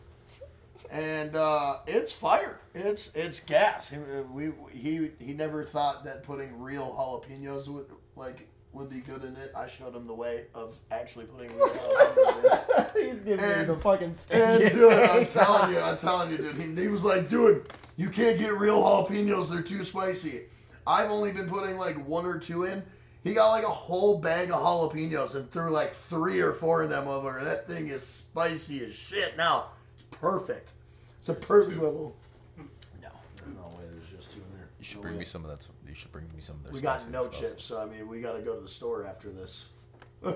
and uh, it's fire. It's it's gas. We he he never thought that putting real jalapenos would like would be good in it. I showed him the way of actually putting real jalapenos it. He's giving me And- the fucking And steak. dude, I'm telling you, I'm telling you, dude. He, he was like, dude, you can't get real jalapenos; they're too spicy. I've only been putting like one or two in. He got like a whole bag of jalapenos and threw like three or four of them over. That thing is spicy as shit. Now it's perfect. It's a perfect level. No, there's no way. There's just two in there. You should bring way. me some of that. You should bring me some of their. We got no stuff. chips, so I mean, we got to go to the store after this. I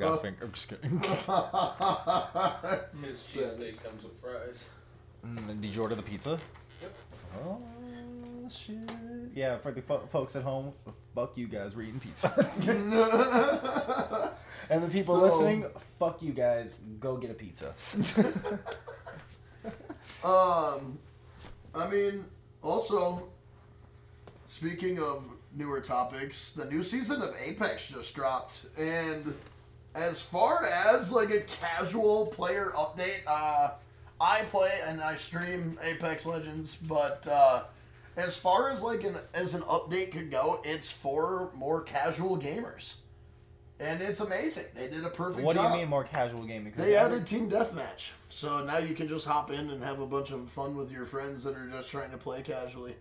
got finger. I'm just kidding. His cheesesteak comes with fries. Mm, did you order the pizza? Yep. Oh shit! Yeah, for the fo- folks at home, fuck you guys. We're eating pizza. and the people So- listening, fuck you guys. Go get a pizza. Um, I mean, also, speaking of newer topics, the new season of Apex just dropped, and as far as like a casual player update, uh, I play and I stream Apex Legends, but uh, as far as like an as an update could go, it's for more casual gamers, and it's amazing. They did a perfect what do you mean more casual gaming? They added team deathmatch, so now you can just hop in and have a bunch of fun with your friends that are just trying to play casually.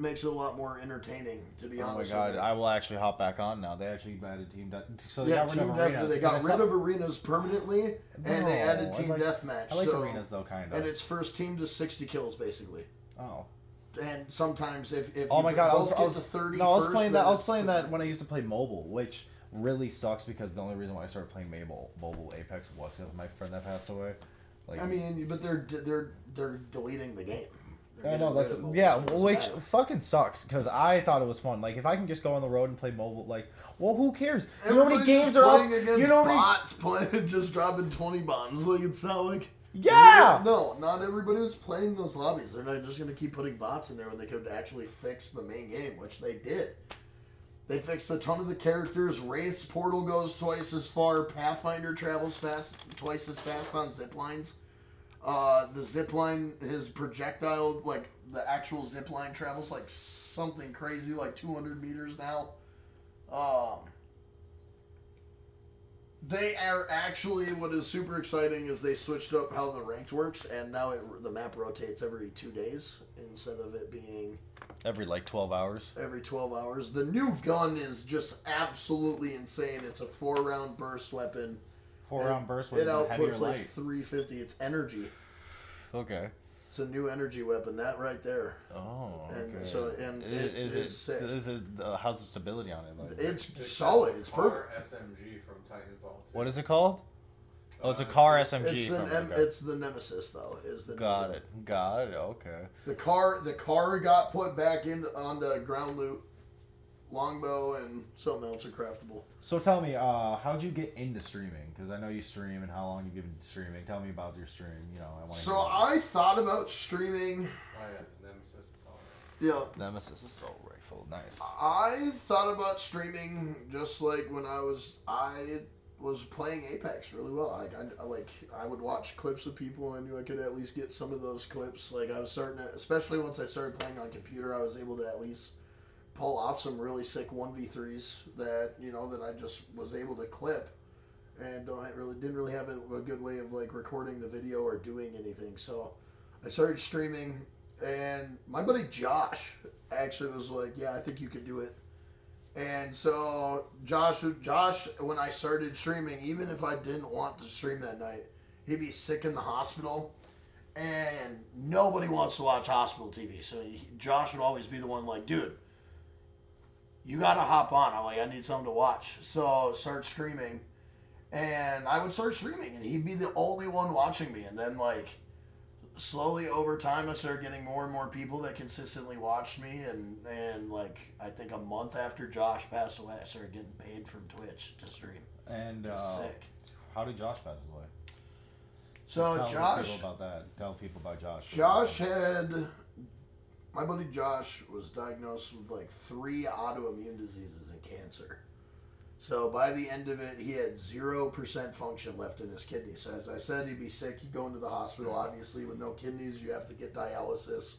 Makes it a lot more entertaining, to be honest. Oh my god! I will actually hop back on now. They actually added team. De- so they yeah, got rid team of deathmatch. arenas. They got rid of arenas permanently, and they added team like- deathmatch. I like so, arenas though, kind of. and it's first team to sixty kills basically. Oh. And sometimes if if Oh my god! I was, I was, thirty, no, I was playing that. I was playing that when I used to play mobile, which really sucks because the only reason why I started playing mobile mobile Apex was because my friend that passed away. Like, I mean, but they're they're they're deleting the game. They're I know that's yeah, so which matter. fucking sucks because I thought it was fun. Like if I can just go on the road and play mobile, like well, who cares? You know how many games are playing up? against You know how many? bots playing, just dropping twenty bombs. Like it's not like Yeah. No, not everybody was playing those lobbies. They're not just gonna keep putting bots in there when they could actually fix the main game, which they did. They fixed a ton of the characters. Wraith's portal goes twice as far. Pathfinder travels fast, twice as fast on zip lines. Uh, the zip line, his projectile, like the actual zip line, travels like something crazy, like 200 meters now. Um, they are actually what is super exciting is they switched up how the ranked works, and now it, the map rotates every two days instead of it being Every like twelve hours. every 12 hours. The new gun is just absolutely insane. It's a four round burst weapon. Four It- round burst. What It is it? Outputs like light? 350. It's energy. Okay. It's a new energy weapon. That right there. Oh. And okay. so- and I- it is is it sick. is it uh, how's the stability on it? Like, It's Just solid. says It's car perfect. SMG from Titanfall. too. what is it called? Oh, it's a Uh, car it's- SMG. It's, from, an, M- okay. it's the Nemesis though. Is the new Got gun. it. Got it. Okay. The car the car got put back in on the ground loot. Longbow and something else are craftable. So tell me, uh, how'd you get into streaming? Because I know you stream and how long you've been streaming. Tell me about your stream. You know, I want to. So I thought about streaming. Oh yeah, Nemesis is all right. Yeah, Nemesis assault rifle, nice. I thought about streaming just like when I was I was playing Apex really well. Like I, I like I would watch clips of people. I knew I could at least get some of those clips. Like I was starting to, especially once I started playing on computer, I was able to at least pull off some really sick one v threes that you know that I just was able to clip. And don't really didn't really have a, a good way of like recording the video or doing anything. So I started streaming, and my buddy Josh actually was like, "Yeah, I think you could do it." And so Josh, Josh, when I started streaming, even if I didn't want to stream that night, he'd be sick in the hospital, and nobody wants to watch hospital TV. So he, Josh would always be the one like, "Dude, you gotta hop on." I'm like, "I need something to watch." So start streaming, and I would start streaming, and he'd be the only one watching me, and then like slowly over time I started getting more and more people that consistently watched me and and like I think a month after Josh passed away I started getting paid from Twitch to stream. And uh, sick. how did Josh pass away? So Tell Josh people about that. Tell people about Josh. Josh had my buddy Josh was diagnosed with like three autoimmune diseases and cancer. So by the end of it, he had zero percent function left in his kidney. So as I said, he'd be sick. He'd go into the hospital. Obviously, with no kidneys, you have to get dialysis.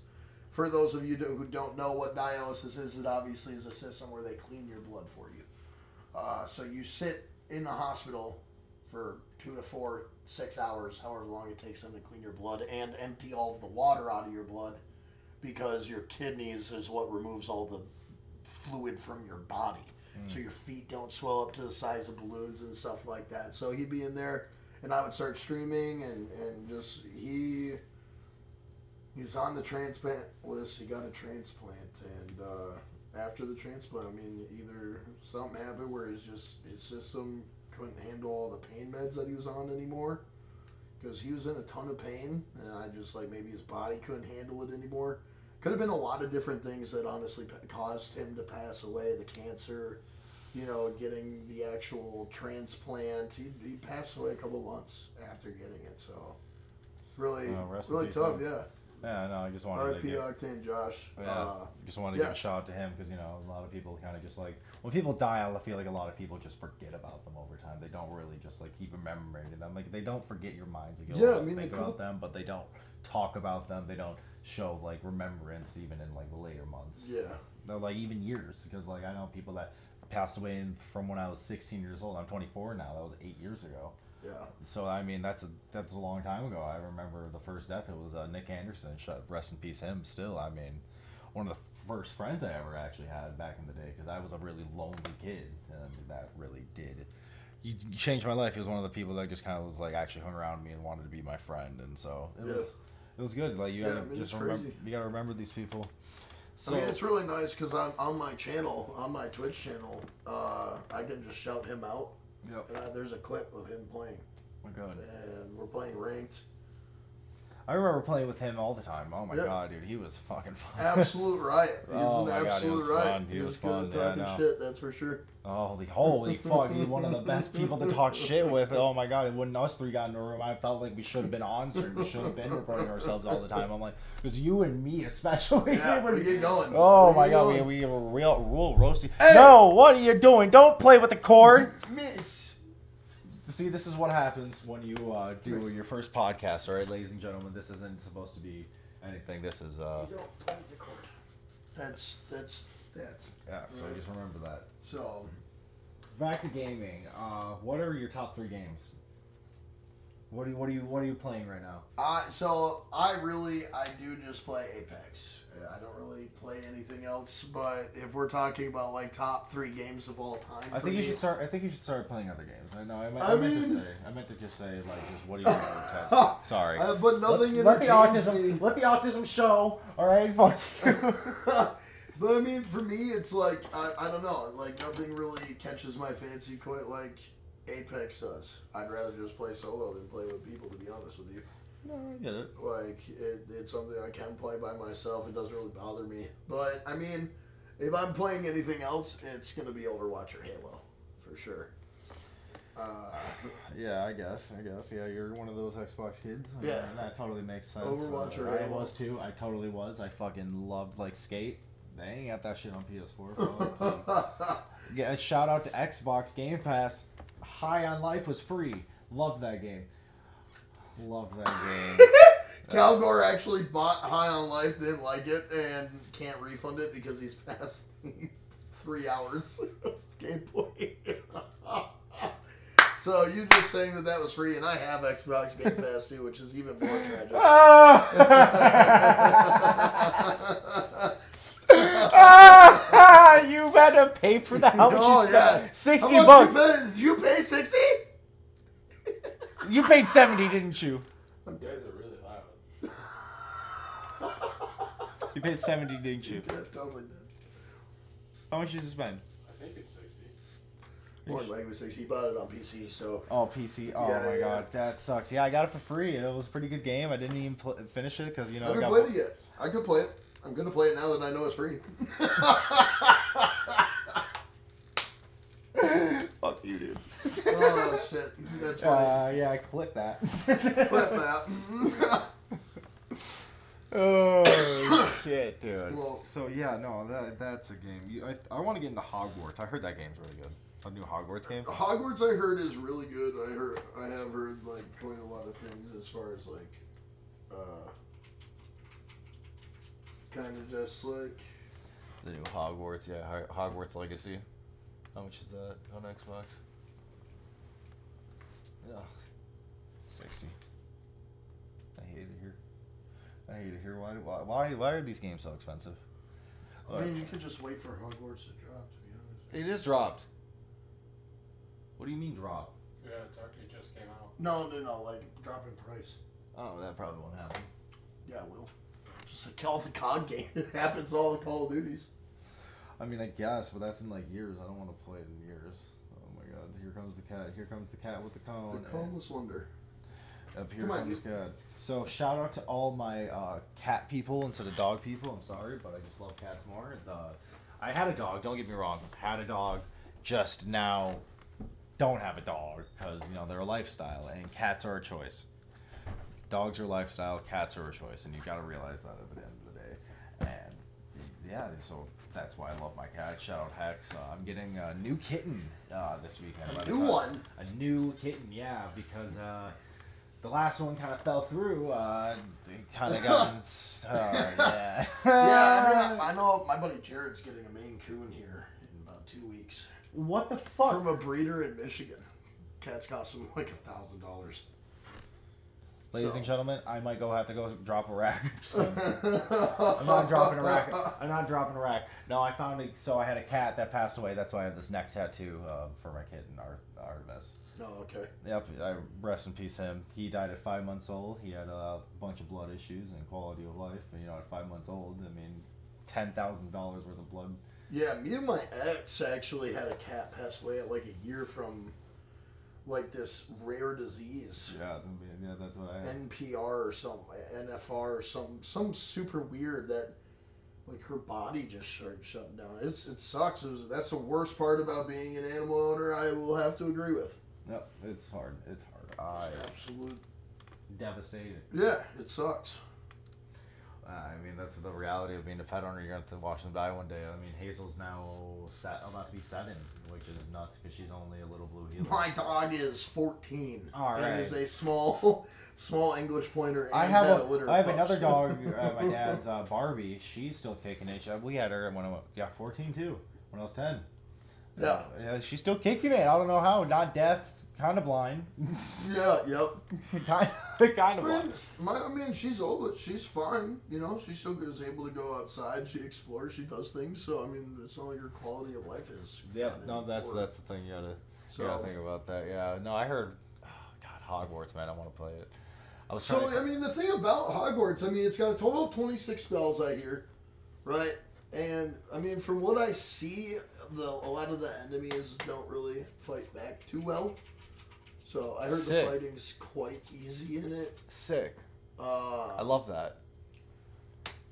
For those of you who don't know what dialysis is, it obviously is a system where they clean your blood for you. Uh, so you sit in the hospital for two to four, six hours, however long it takes them to clean your blood and empty all of the water out of your blood because your kidneys is what removes all the fluid from your body. So your feet don't swell up to the size of balloons and stuff like that. So he'd be in there and I would start streaming and, and just he he's on the transplant list. He got a transplant and uh, after the transplant, I mean, either something happened where it's just just some couldn't handle all the pain meds that he was on anymore. Because he was in a ton of pain, and I just like maybe his body couldn't handle it anymore. Could have been a lot of different things that honestly caused him to pass away. The cancer, you know, getting the actual transplant. He, he passed away a couple months after getting it, so really, in really tough. man. Yeah. Yeah, no, I just wanted to R.I.P. give, Octane Josh. yeah, Uh, just wanted to yeah. give a shout out to him because you know a lot of people kind of just like when people die, I feel like a lot of people just forget about them over time. They don't really just like keep remembering them. Like they don't forget your minds. Like Yeah, I mean, think cool- about them, but they don't talk about them. They don't show like remembrance even in like the later months. yeah. No, like even years because like I know people that passed away in, from when I was 16 years old. I'm 24 now. That was eight years ago. Yeah. So I mean that's a that's a long time ago. I remember the first death. It was uh, Nick Anderson. Rest in peace him. Still, I mean, one of the first friends I ever actually had back in the day because I was a really lonely kid and that really did. You changed my life. He was one of the people that just kind of was like actually hung around me and wanted to be my friend, and so it Yeah. was it was good. Like you Yeah, gotta I mean, just remember crazy. you gotta remember these people. So I mean, it's really nice because on, on my channel, on my Twitch channel, uh, I can just shout him out. Yep. And I, there's a clip of him playing, my God. and we're playing ranked. I remember playing with him all the time. Oh my Yeah. god, dude, he was fucking fun. Absolute riot. He Oh was my an God, he was riot. fun. He was good fun, at yeah, talking know. shit, that's for sure. Holy, holy fuck! He's one of the best people to talk shit with. Oh my god! When us three got in a room, I felt like we should have been on stream. We should have been recording ourselves all the time. I'm like, because you and me especially. Yeah, we get going. Oh We my god, we, going. we were real rule roasting. Hey! No, what are you doing? Don't play with the cord. Miss. See, this is what happens when you uh, do your first podcast. All right, ladies and gentlemen, this isn't supposed to be anything. This is uh, You don't play the cord. That's that's that's yeah. So just remember that. so. Back to gaming. Uh, what are your top three games? What do you, what are you what are you playing right now? I so I really I do just play Apex. I don't really play anything else. But if we're talking about like top three games of all time, I for think you me- should start. I think you should start playing other games. I know. I, meant, I I, meant to mean- say. I meant to just say like just what do you want to? Sorry. Uh, but nothing let, let the entertains autism. me. Let the autism show. All right. Fuck you. but I mean, for me, it's like I, I don't know. Like nothing really catches my fancy quite like Apex does. I'd rather just play solo than play with people. To be honest with you, no, I get it. like it, it's something I can play by myself. It doesn't really bother me. But I mean, if I'm playing anything else, it's gonna be Overwatch or Halo for sure. Uh, Yeah, I guess. I guess. Yeah, you're one of those Xbox kids. Yeah. That totally makes sense. Overwatch Uh, or I Halo. was too. I totally was. I fucking loved like Skate. They ain't got that shit on PS4. So. yeah, shout out to Xbox Game Pass. High on Life was free. Loved that game. Loved that game. Calgore actually bought High on Life, didn't like it, and can't refund it because he's past three hours of gameplay. so you just saying that that was free, and I have Xbox Game Pass too, which is even more tragic. Ah, you had to pay for that. How much Oh, you spent? yeah. Sixty How much bucks. You, paid? You pay sixty? You paid seventy, didn't you? You guys are really loud. You paid seventy, didn't you? Yeah, totally did. How much did you spend? I think it's 60. More than likely sixty. He bought it on PC, so Oh, PC. Oh Yeah, my yeah. god, that sucks. Yeah, I got it for free. It was a pretty good game. I didn't even pl- finish it because you know I I haven't got. played it yet. I could play it. I'm gonna play it now that I know it's free. Fuck you, dude. oh shit, that's funny. Uh, yeah, I clipped that. Clip that. oh shit, dude. Well- so yeah, no, that that's a game. You, I I want to get into Hogwarts. I heard that game's really good. A new Hogwarts game. Hogwarts, I heard, is really good. I heard, I have heard like quite a lot of things as far as like, uh, kind of just like The new Hogwarts, yeah, Hogwarts Legacy. How much is that on Xbox? Yeah, sixty. I hate it here. I hate it here. Why? Why? Why, why are these games so expensive? I mean, you could just wait for Hogwarts to drop. To be honest. It is dropped. What do you mean drop? Yeah, it's already just came out. No, no, no. Like drop in price. Oh, that probably won't happen. Yeah, it will. Just like all the COD game. It happens to all the Call of Duties. I mean, I guess, but that's in like years. I don't want to play it in years. Oh my god, here comes the cat. Here comes the cat with the cone. The and- Coneless Wonder. Up here Come on, comes you- God. So shout out to all my uh, cat people instead of dog people. I'm sorry, but I just love cats more. The, I had a dog. Don't get me wrong. Had a dog. Just now, don't have a dog because you know they're a lifestyle, and cats are a choice. Dogs are lifestyle. Cats are a choice, and you got to realize that at the end of the day. And yeah, so that's why I love my cat. Shout out Hex. Uh, I'm getting a new kitten uh, this weekend. A new time- one. a new kitten, yeah, because uh, the last one kind of fell through. Uh, kind of got, yeah. Yeah, I, mean, I know my buddy Jared's getting a Maine Coon here in about two weeks what the fuck? from a breeder in Michigan. Cats cost him like a thousand dollars. Ladies So- and gentlemen, I might go have to go drop a rack. So, I'm not dropping a rack. I'm not dropping a rack. No, I found it. So I had a cat that passed away. That's why I have this neck tattoo uh, for my kitten, Ar- Artemis. Oh, okay. Yep, I rest in peace him. He died at five months old. He had a bunch of blood issues and quality of life. And, you know, at five months old, I mean, ten thousand dollars worth of blood. Yeah, me and my ex actually had a cat pass away at like a year from like this rare disease. Yeah, yeah, that's what I. Had. NPR or some NFR or some some super weird that like her body just started shutting down. It's it sucks. It was, that's the worst part about being an animal owner. I will have to agree with. Yep, it's hard. It's hard. I Absolute. devastated. Yeah, it sucks. Uh, I mean, that's the reality of being a pet owner. You're going to have to watch them die one day. I mean, Hazel's now set, about to be seven, which is nuts because she's only a little blue heeler. My dog is 14 All right. And is a small small English pointer. And I have had a, litter I have of another dog. Uh, my dad's uh, Barbie. She's still kicking it. Uh, We had her when I was yeah 14 too. When I was 10. Yeah. Uh, yeah, she's still kicking it. I don't know how. Not deaf. Kind of blind. Yeah, yep. kind, kind I of mean, blind. my, I mean, she's old, but she's fine. You know, she still is able to go outside. She explores. She does things. So I mean, it's not like her quality of life is. Yeah, no, that's poor. that's the thing. You gotta, So- you gotta think about that. Yeah, no, I heard. Oh, God, Hogwarts, man, I want to play it. I was. So to, I mean, the thing about Hogwarts, I mean, it's got a total of twenty six spells. I hear, right? And I mean, from what I see, the a lot of the enemies don't really fight back too well. So I heard Sick. the fighting's quite easy in it. sick. Uh, I love that.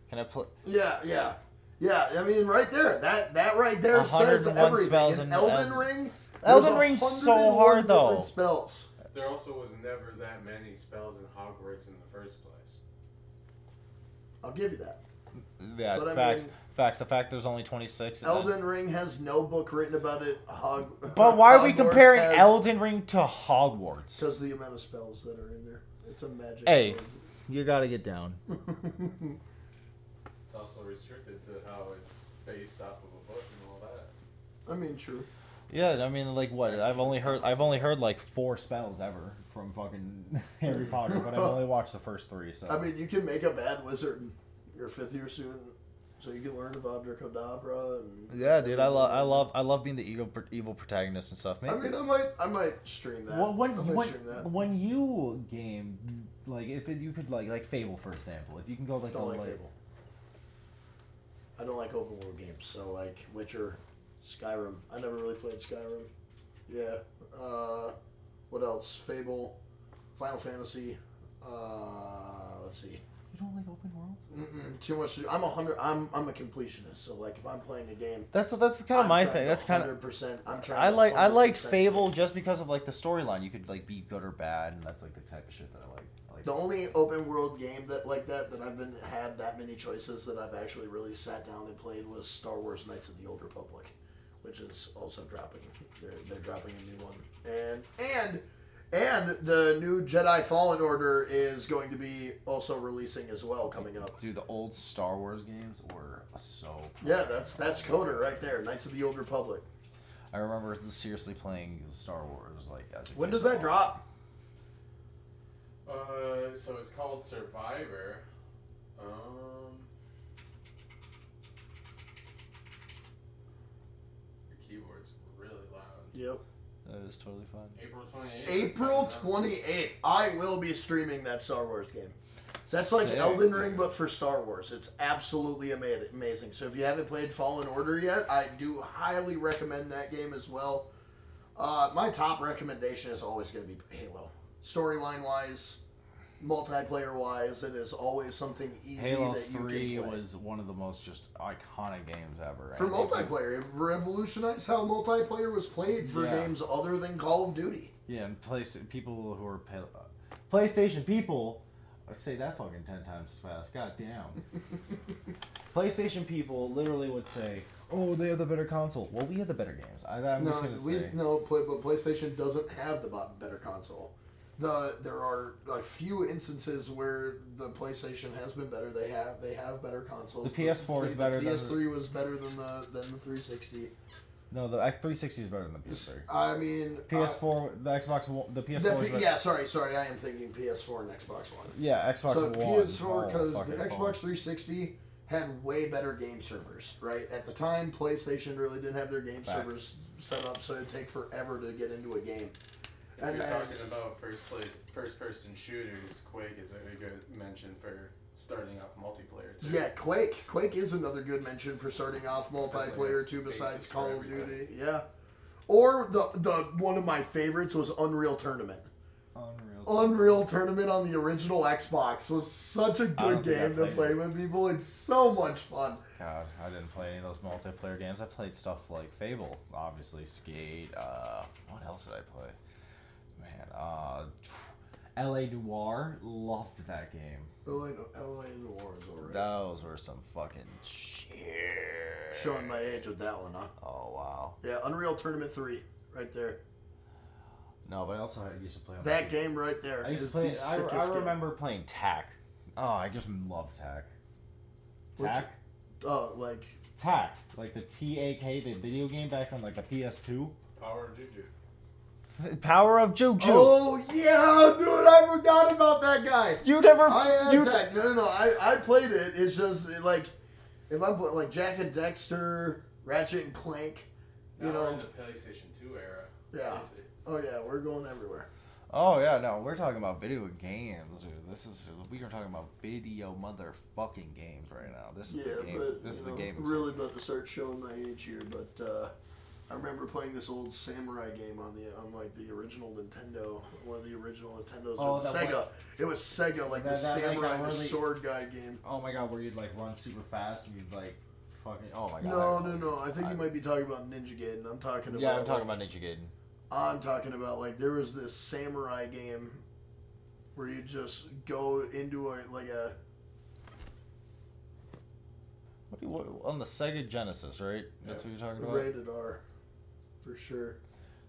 Can I play? Yeah, yeah, yeah. I mean, right there, that that right there says 101 everything. spells in in Elden El- Ring, Elden Ring's so hard, though. Spells. There also was never that many spells in Hogwarts in the first place. I'll give you that. Yeah, But I mean- facts. The fact there's only 26. Elden Ring has no book written about it. Hog. But why are we Hogwarts comparing has- Elden Ring to Hogwarts? Because the amount of spells that are in there. It's a magic. Hey. world. You gotta get down. It's also restricted to how it's based off of a book and all that. I mean, true. Yeah, I mean, like what? I've only heard. I've only heard like four spells ever from fucking Harry Potter, but I've only watched the first three. So I mean, you can make a bad wizard. You're a fifth year student, so you can learn about Dracodabra and. yeah, dude, I love, I love, I love being the evil, evil protagonist and stuff. I mean, I might, I might stream that. Well, when I might when, stream that. when you game like if it, you could like like Fable for example, if you can go like don't like like Fable. I don't like open world games. So like Witcher, Skyrim. I never really played Skyrim. Yeah. Uh, what else? Fable, Final Fantasy. Uh, let's see. you don't like open worlds. Mm-mm, too much. To, I'm a hundred. I'm I'm a completionist. So like if I'm playing a game, That's that's kind of my thing. That's kind of. hundred percent. I'm trying. I like I liked 100% Fable just because of like the storyline. You could like be good or bad, and that's like the type of shit that I like. I like The only open world game that like that that I've been had that many choices that I've actually really sat down and played was Star Wars Knights of the Old Republic, which is also dropping. They're, they're dropping a new one, and and and the new Jedi Fallen Order is going to be also releasing as well coming up. Dude, the old Star Wars games were so. Yeah, that's that's KOTOR right there, Knights of the Old Republic. I remember seriously playing Star Wars like as a When kid. does that drop? Uh, so it's called Survivor. Um, your keyboard's really loud. Yep. That is totally fine. April 28th. April twenty eighth. I will be streaming that Star Wars game. That's like Sick, Elden dude. Ring, but for Star Wars. It's absolutely ama- amazing. So if you haven't played Fallen Order yet, I do highly recommend that game as well. Uh, my top recommendation is always going to be Halo. Storyline wise, multiplayer wise, it is always something easy Halo that you Three can play. was one of the most just iconic games ever. for multiplayer. It revolutionized how multiplayer was played for Yeah. games other than Call of Duty. Yeah, and play, people who are pay, uh, PlayStation people. I say that fucking ten times fast. God damn. PlayStation people literally would say, "Oh, they have the better console." Well, we have the better games. I, I'm No, just gonna we say. no, play, but PlayStation doesn't have the bo- better console. The there are a few instances where the PlayStation has been better. They have they have better consoles. The PS4 is the better than PS3 was better than the than the 360. No, the 360 is better than the PS3. I mean, PS4, the Xbox, One- the uh, PS4. the is yeah, sorry, sorry. I am thinking PS4 and Xbox One. yeah, Xbox so One. PS4 oh, because the Xbox phone. 360 had way better game servers, right? At the time, PlayStation really didn't have their game Facts. servers set up, so it'd take forever to get into a game. If And you're as- talking about first place, first person shooters, Quake is a good mention for starting off multiplayer too. Yeah, Quake. Quake is another good mention for starting off multiplayer a too, besides Call of. Duty. Yeah. Or the the one of my favorites was Unreal Tournament. Unreal. Unreal Tournament on the original Xbox was such a good game to play it. with people. It's so much fun. God, I didn't play any of those multiplayer games. I played stuff like Fable, obviously, Skate. Uh, what else did I play? Man, uh, L.A. Noire, loved that game. LA, LA Noire is alright. Those were some fucking shit. Showing my age with that one, huh? Oh wow. Yeah, Unreal Tournament 3, right there. No, but I also had- used to play on That game right there I used to is play. the I, sickest I game. remember playing Tak. Oh, I just love Tak. Which- Tak. Oh, like Tak, like the T A K, the video game back on like the PS2. Power of Juju. Power of Juju. Oh yeah, dude! I forgot about that guy. You never. I had you, tech. No, no, no. I, I played it. It's just it, like if I put like Jak and Daxter, Ratchet and Clank. You Now know. in the PlayStation 2 era. Yeah. Crazy. Oh yeah, we're going everywhere. Oh yeah, no, we're talking about video games, dude. This is we are talking about video motherfucking games right now. This is Yeah, the game. but this is you the game. really about to start showing my age here, but uh, I remember playing this old samurai game on the on like the original Nintendo, one of the original Nintendos, Oh, or the Sega. one- It was Sega, like the That- that- like samurai, the really- sword guy game. Oh my god, where you'd like run super fast and you'd like fucking. Oh my god. No, I- no, no. I think I- you might be talking about Ninja Gaiden. I'm talking about. Yeah, I'm talking like, about Ninja Gaiden. I'm talking about like there was this samurai game where you just go into a like a What do you, what, on the Sega Genesis, right? That's what you're talking about. rated R, for sure.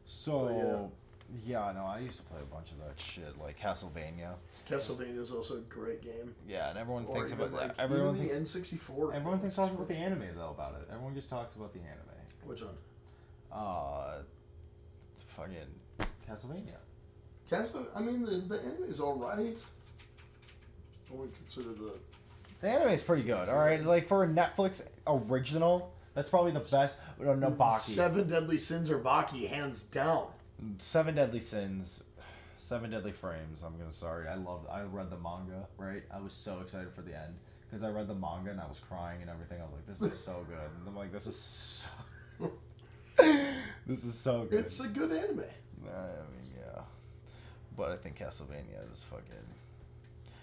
So, yeah, no, I used to play a bunch of that shit, like Castlevania. Castlevania is also a great game. Yeah, and everyone Or thinks about like everyone even thinks the N64. everyone game. thinks talks about the anime though about it. Everyone just talks about the anime. Which one? Uh, fucking Castlevania. Castle. I mean, the the anime is all right. Only consider the The anime is pretty good. All right, like for a Netflix original, that's probably the best. No, no Baki. Seven Deadly Sins or Baki, hands down. Seven Deadly Sins, Seven Deadly Frames. I'm gonna sorry. I loved. I read the manga. Right. I was so excited for the end because I read the manga and I was crying and everything. I was like, this is so good. And I'm like, this is so. this is so good. It's a good anime. I mean, yeah, but I think Castlevania is fucking.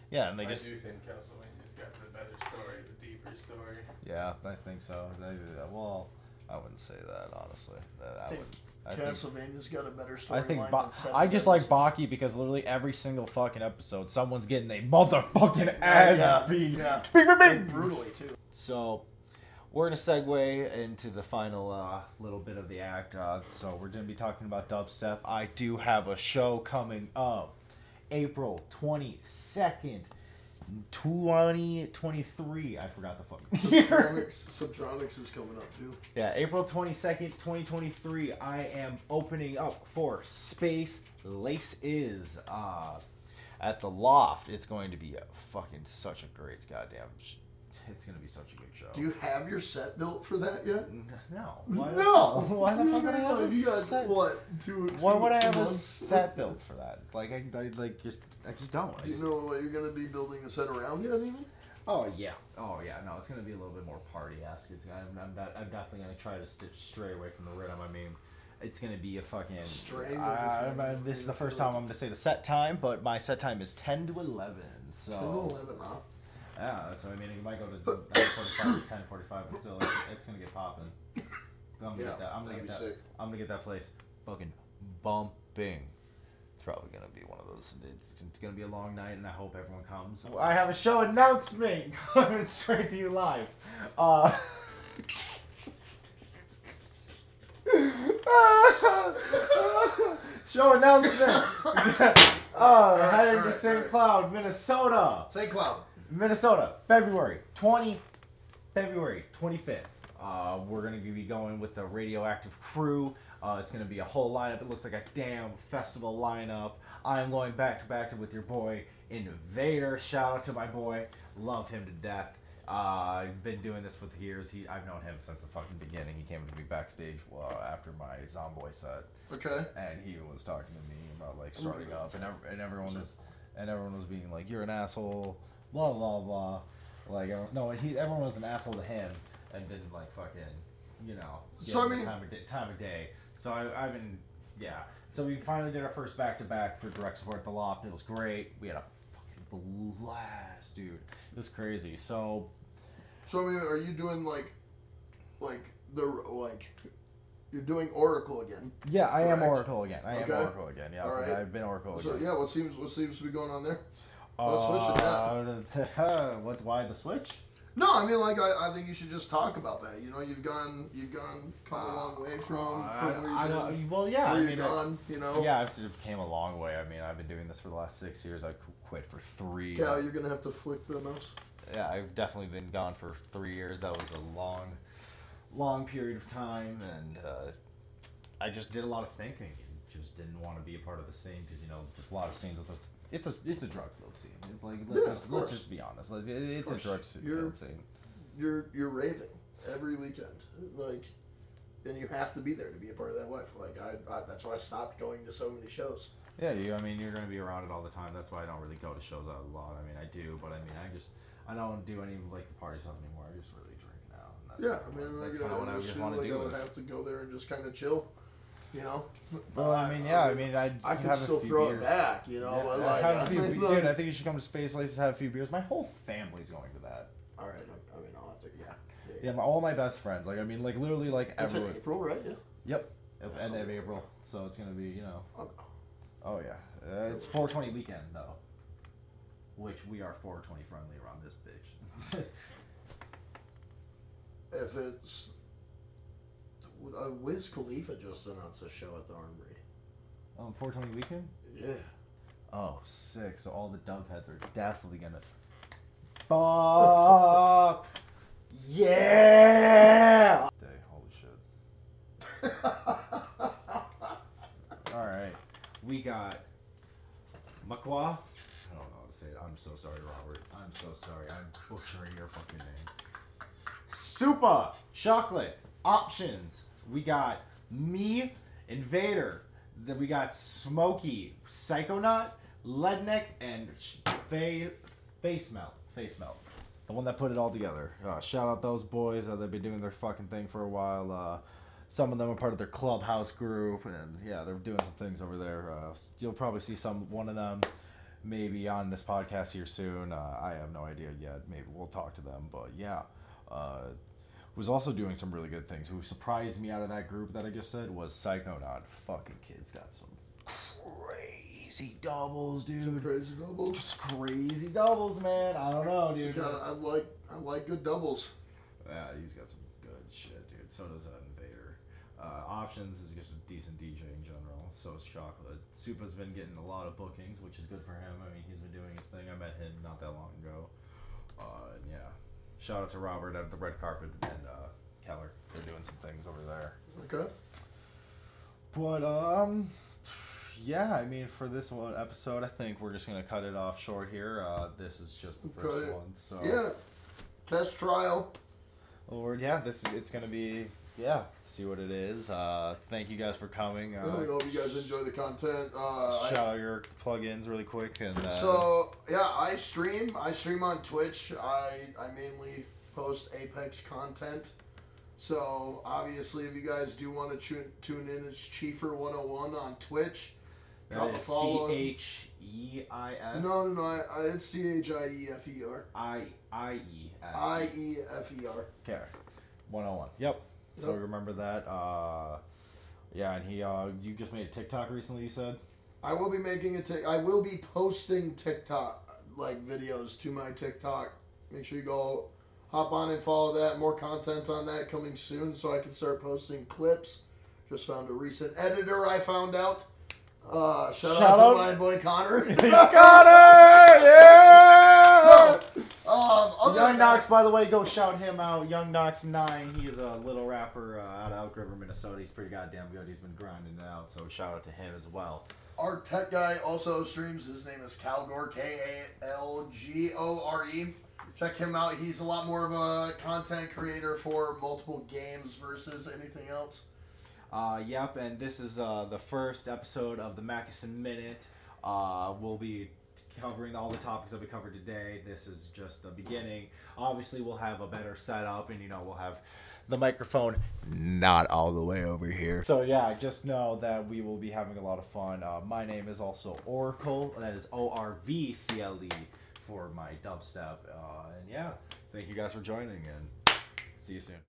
Yeah, and they I just. I do think Castlevania's got the better story, the story. Yeah, I think so. They, well, I wouldn't say that honestly. That I Think would. I think Castlevania's got a better storyline. I think than Seven I just like Sins. Baki because literally every single fucking episode, someone's getting a motherfucking ass yeah, beat. yeah. Bing, bing, bing. Brutally too. So, we're gonna segue into the final uh, little bit of the act. Uh, so we're gonna be talking about dubstep. I do have a show coming up, April twenty second. 2023 I forgot the fucking year. Subtronics, Subtronics is coming up too. Yeah, April 22nd, 2023, I am opening up for Space Lace Is uh, at the Loft. It's going to be a fucking such a great goddamn. It's going to be such a good show. Do you have your set built for that yet? no. Why, no. Why the fuck would I have a You got set? what? Two. Why two- would I two have a months? set built for that? Like I, I like just I just don't. I Do you just- know what you're gonna be building a set around yet? Even? Oh yeah, oh yeah. No, it's gonna be a little bit more party esque. It's I'm, I'm not. I'm definitely gonna try to stitch stray away from the rhythm. I mean, It's gonna be a fucking. Strange. I- I- this is the first time I'm gonna say the set time, but my set time is ten to eleven. So 10 to 11, huh? Yeah, so I mean it might go to 9:45 to 10:45, but still, it's, it's gonna get popping. I'm gonna Yeah, get that. I'm gonna that'd get be that. sick. I'm gonna get that place fucking bumping. It's probably gonna be one of those. It's, it's gonna be a long night, and I hope everyone comes. I have a show announcement coming straight to you live. Uh, show announcement. uh, heading to St. Cloud, Minnesota. St. Cloud. Minnesota, February 20, February 25th. Uh, we're going to be going with the Radioactive crew. Uh, it's going to be a whole lineup. It looks like a damn festival lineup. I'm going back to back to with your boy Invader. Shout out to my boy. Love him to death. Uh, I've been doing this for years. He, I've known him since the fucking beginning. He came to me backstage uh, after my Zomboy set Okay. and he was talking to me about like starting up, and, ev- and everyone was, and everyone was being like, "You're an asshole," blah blah blah. Like, everyone- no, he everyone was an asshole to him, and didn't like fucking, you know, So, I mean- time of day, time of day. So I, I've been, yeah. So we finally did our first back to back for direct support at the loft. It was great. We had a fucking blast, dude. It was crazy. So So, I mean, are you doing like, like, the, like, you're doing Oracle again? yeah, I am Oracle again. I Okay. am Oracle again. Yeah, right. I've been Oracle So, again. yeah, what seems, what seems to be going on there? Let's switch it Uh, what? Why the switch? No, I mean, like, I, I think you should just talk about that. You know, you've gone, you've gone, come a long way from, from where Uh, you've I, been, well, yeah. where I you've mean, I- you know? yeah, I've came a long way. I mean, I've been doing this for the last six years. I quit for three. Cal, you're gonna have to flick the mouse. yeah, I've definitely been gone for three years. That was a long, long period of time, and uh, I just did a lot of thinking and just didn't want to be a part of the scene because you know a lot of scenes. With it's a it's a drug filled scene. It's like let's, Yeah, just, let's just be honest. Like, it- it's a drug filled scene. You're you're raving every weekend, like, and you have to be there to be a part of that life. Like, I, I that's why I stopped going to so many shows. Yeah, you. I mean, you're gonna be around it all the time. That's why I don't really go to shows out a lot. I mean, I do, but I mean, I just I don't do any like the party stuff anymore. I just really drink now. And that's Yeah, I mean, like, that's kind of what I just just feel want to like do. I would have to go there and just kind of chill, you know. Well, I mean, yeah, I mean, I I could have still a few throw beers. it back, you know. Yeah, but I like, have a I few, mean, dude, I think you should come to Space Laces, have a few beers. My whole family's going to that. all right, I, I mean, I'll have to. Yeah. Yeah, my, all my best friends. Like, I mean, like literally, like It's in everyone. April, right? Yeah. Yep. Yeah, End of. April, so it's gonna be, you know. Go. Oh yeah, uh, it's 420 weekend though, which we are 420 friendly around this bitch. If it's uh, Wiz Khalifa just announced a show at the Armory. um, 420 weekend. Yeah. Oh, sick. So all the dove heads are definitely gonna. Fuck. Yeah. Day. Holy shit. All right. We got Makwa. I don't know how to say it. I'm so sorry, Robert. I'm so sorry. I'm butchering your fucking name. Super chocolate options. We got me, Invader. Then we got Smokey, Psychonaut, Leadneck, and Sh- Fa- Face Melt. Face Melt. The one that put it all together. Uh, shout out those boys. Uh, they've been doing their fucking thing for a while. Uh, some of them are part of their clubhouse group, and yeah, they're doing some things over there. Uh, you'll probably see some one of them maybe on this podcast here soon. Uh, I have no idea yet. Maybe we'll talk to them, but yeah. Was also doing some really good things. Who surprised me out of that group that I just said was Psychonaut. Fucking kid's got some crazy doubles, dude. Some crazy doubles. Just crazy doubles, man. I don't know, dude. God, I like I like good doubles. Yeah, he's got some good shit, dude. So does that Invader. Uh, Options is just a decent DJ in general. So is Chocolate. Supa's been getting a lot of bookings, which is good for him. I mean, he's been doing his thing. I met him not that long ago. Shout out to Robert at the red carpet and uh, Keller. They're doing some things over there. Okay. But um, yeah, I mean, for this one episode, I think we're just gonna cut it off short here. Uh, this is just the first one, so Yeah. Test trial. Lord, yeah, this it's gonna be yeah. See what it is. Uh, thank you guys for coming. I Uh, hope you guys enjoy the content. Uh, I- shout out your plugins really quick and uh, So yeah, I stream. I stream on Twitch. I I mainly post Apex content. So obviously, if you guys do want to tune, tune in, it's Chiefer101 on Twitch. Drop That a follow. C H E I F No, no, no. I, I, it's C H I E F E R. I I E F. I E F E R. Okay. 101. Yep. So Yep. remember that. Uh, yeah, and he, uh, you just made a TikTok recently. You said. I will be making a tick. I will be posting TikTok like videos to my TikTok. Make sure you go hop on and follow that. More content on that coming soon, so I can start posting clips. Just found a recent editor. I found out. Uh, shout, Shout out, out. to my boy Connor. Connor! Yeah! So, um, other Young Knox, by the way, go shout him out. Young Knox Nine. He is a little rapper uh, out of Elk River, Minnesota. He's pretty goddamn good. He's been grinding it out. So shout out to him as well. Our tech guy also streams. His name is Calgore, K A L G O R E. Check him out. He's a lot more of a content creator for multiple games versus anything else. Uh, yep, and this is uh, the first episode of the Mathewson Minute. Uh, we'll be covering all the topics that we covered today. This is just the beginning. Obviously, we'll have a better setup, and you know, we'll have the microphone not all the way over here. So yeah, just know that we will be having a lot of fun. Uh, my name is also Oracle. That is O R V C L E for my dubstep. Uh, and yeah, thank you guys for joining, and see you soon.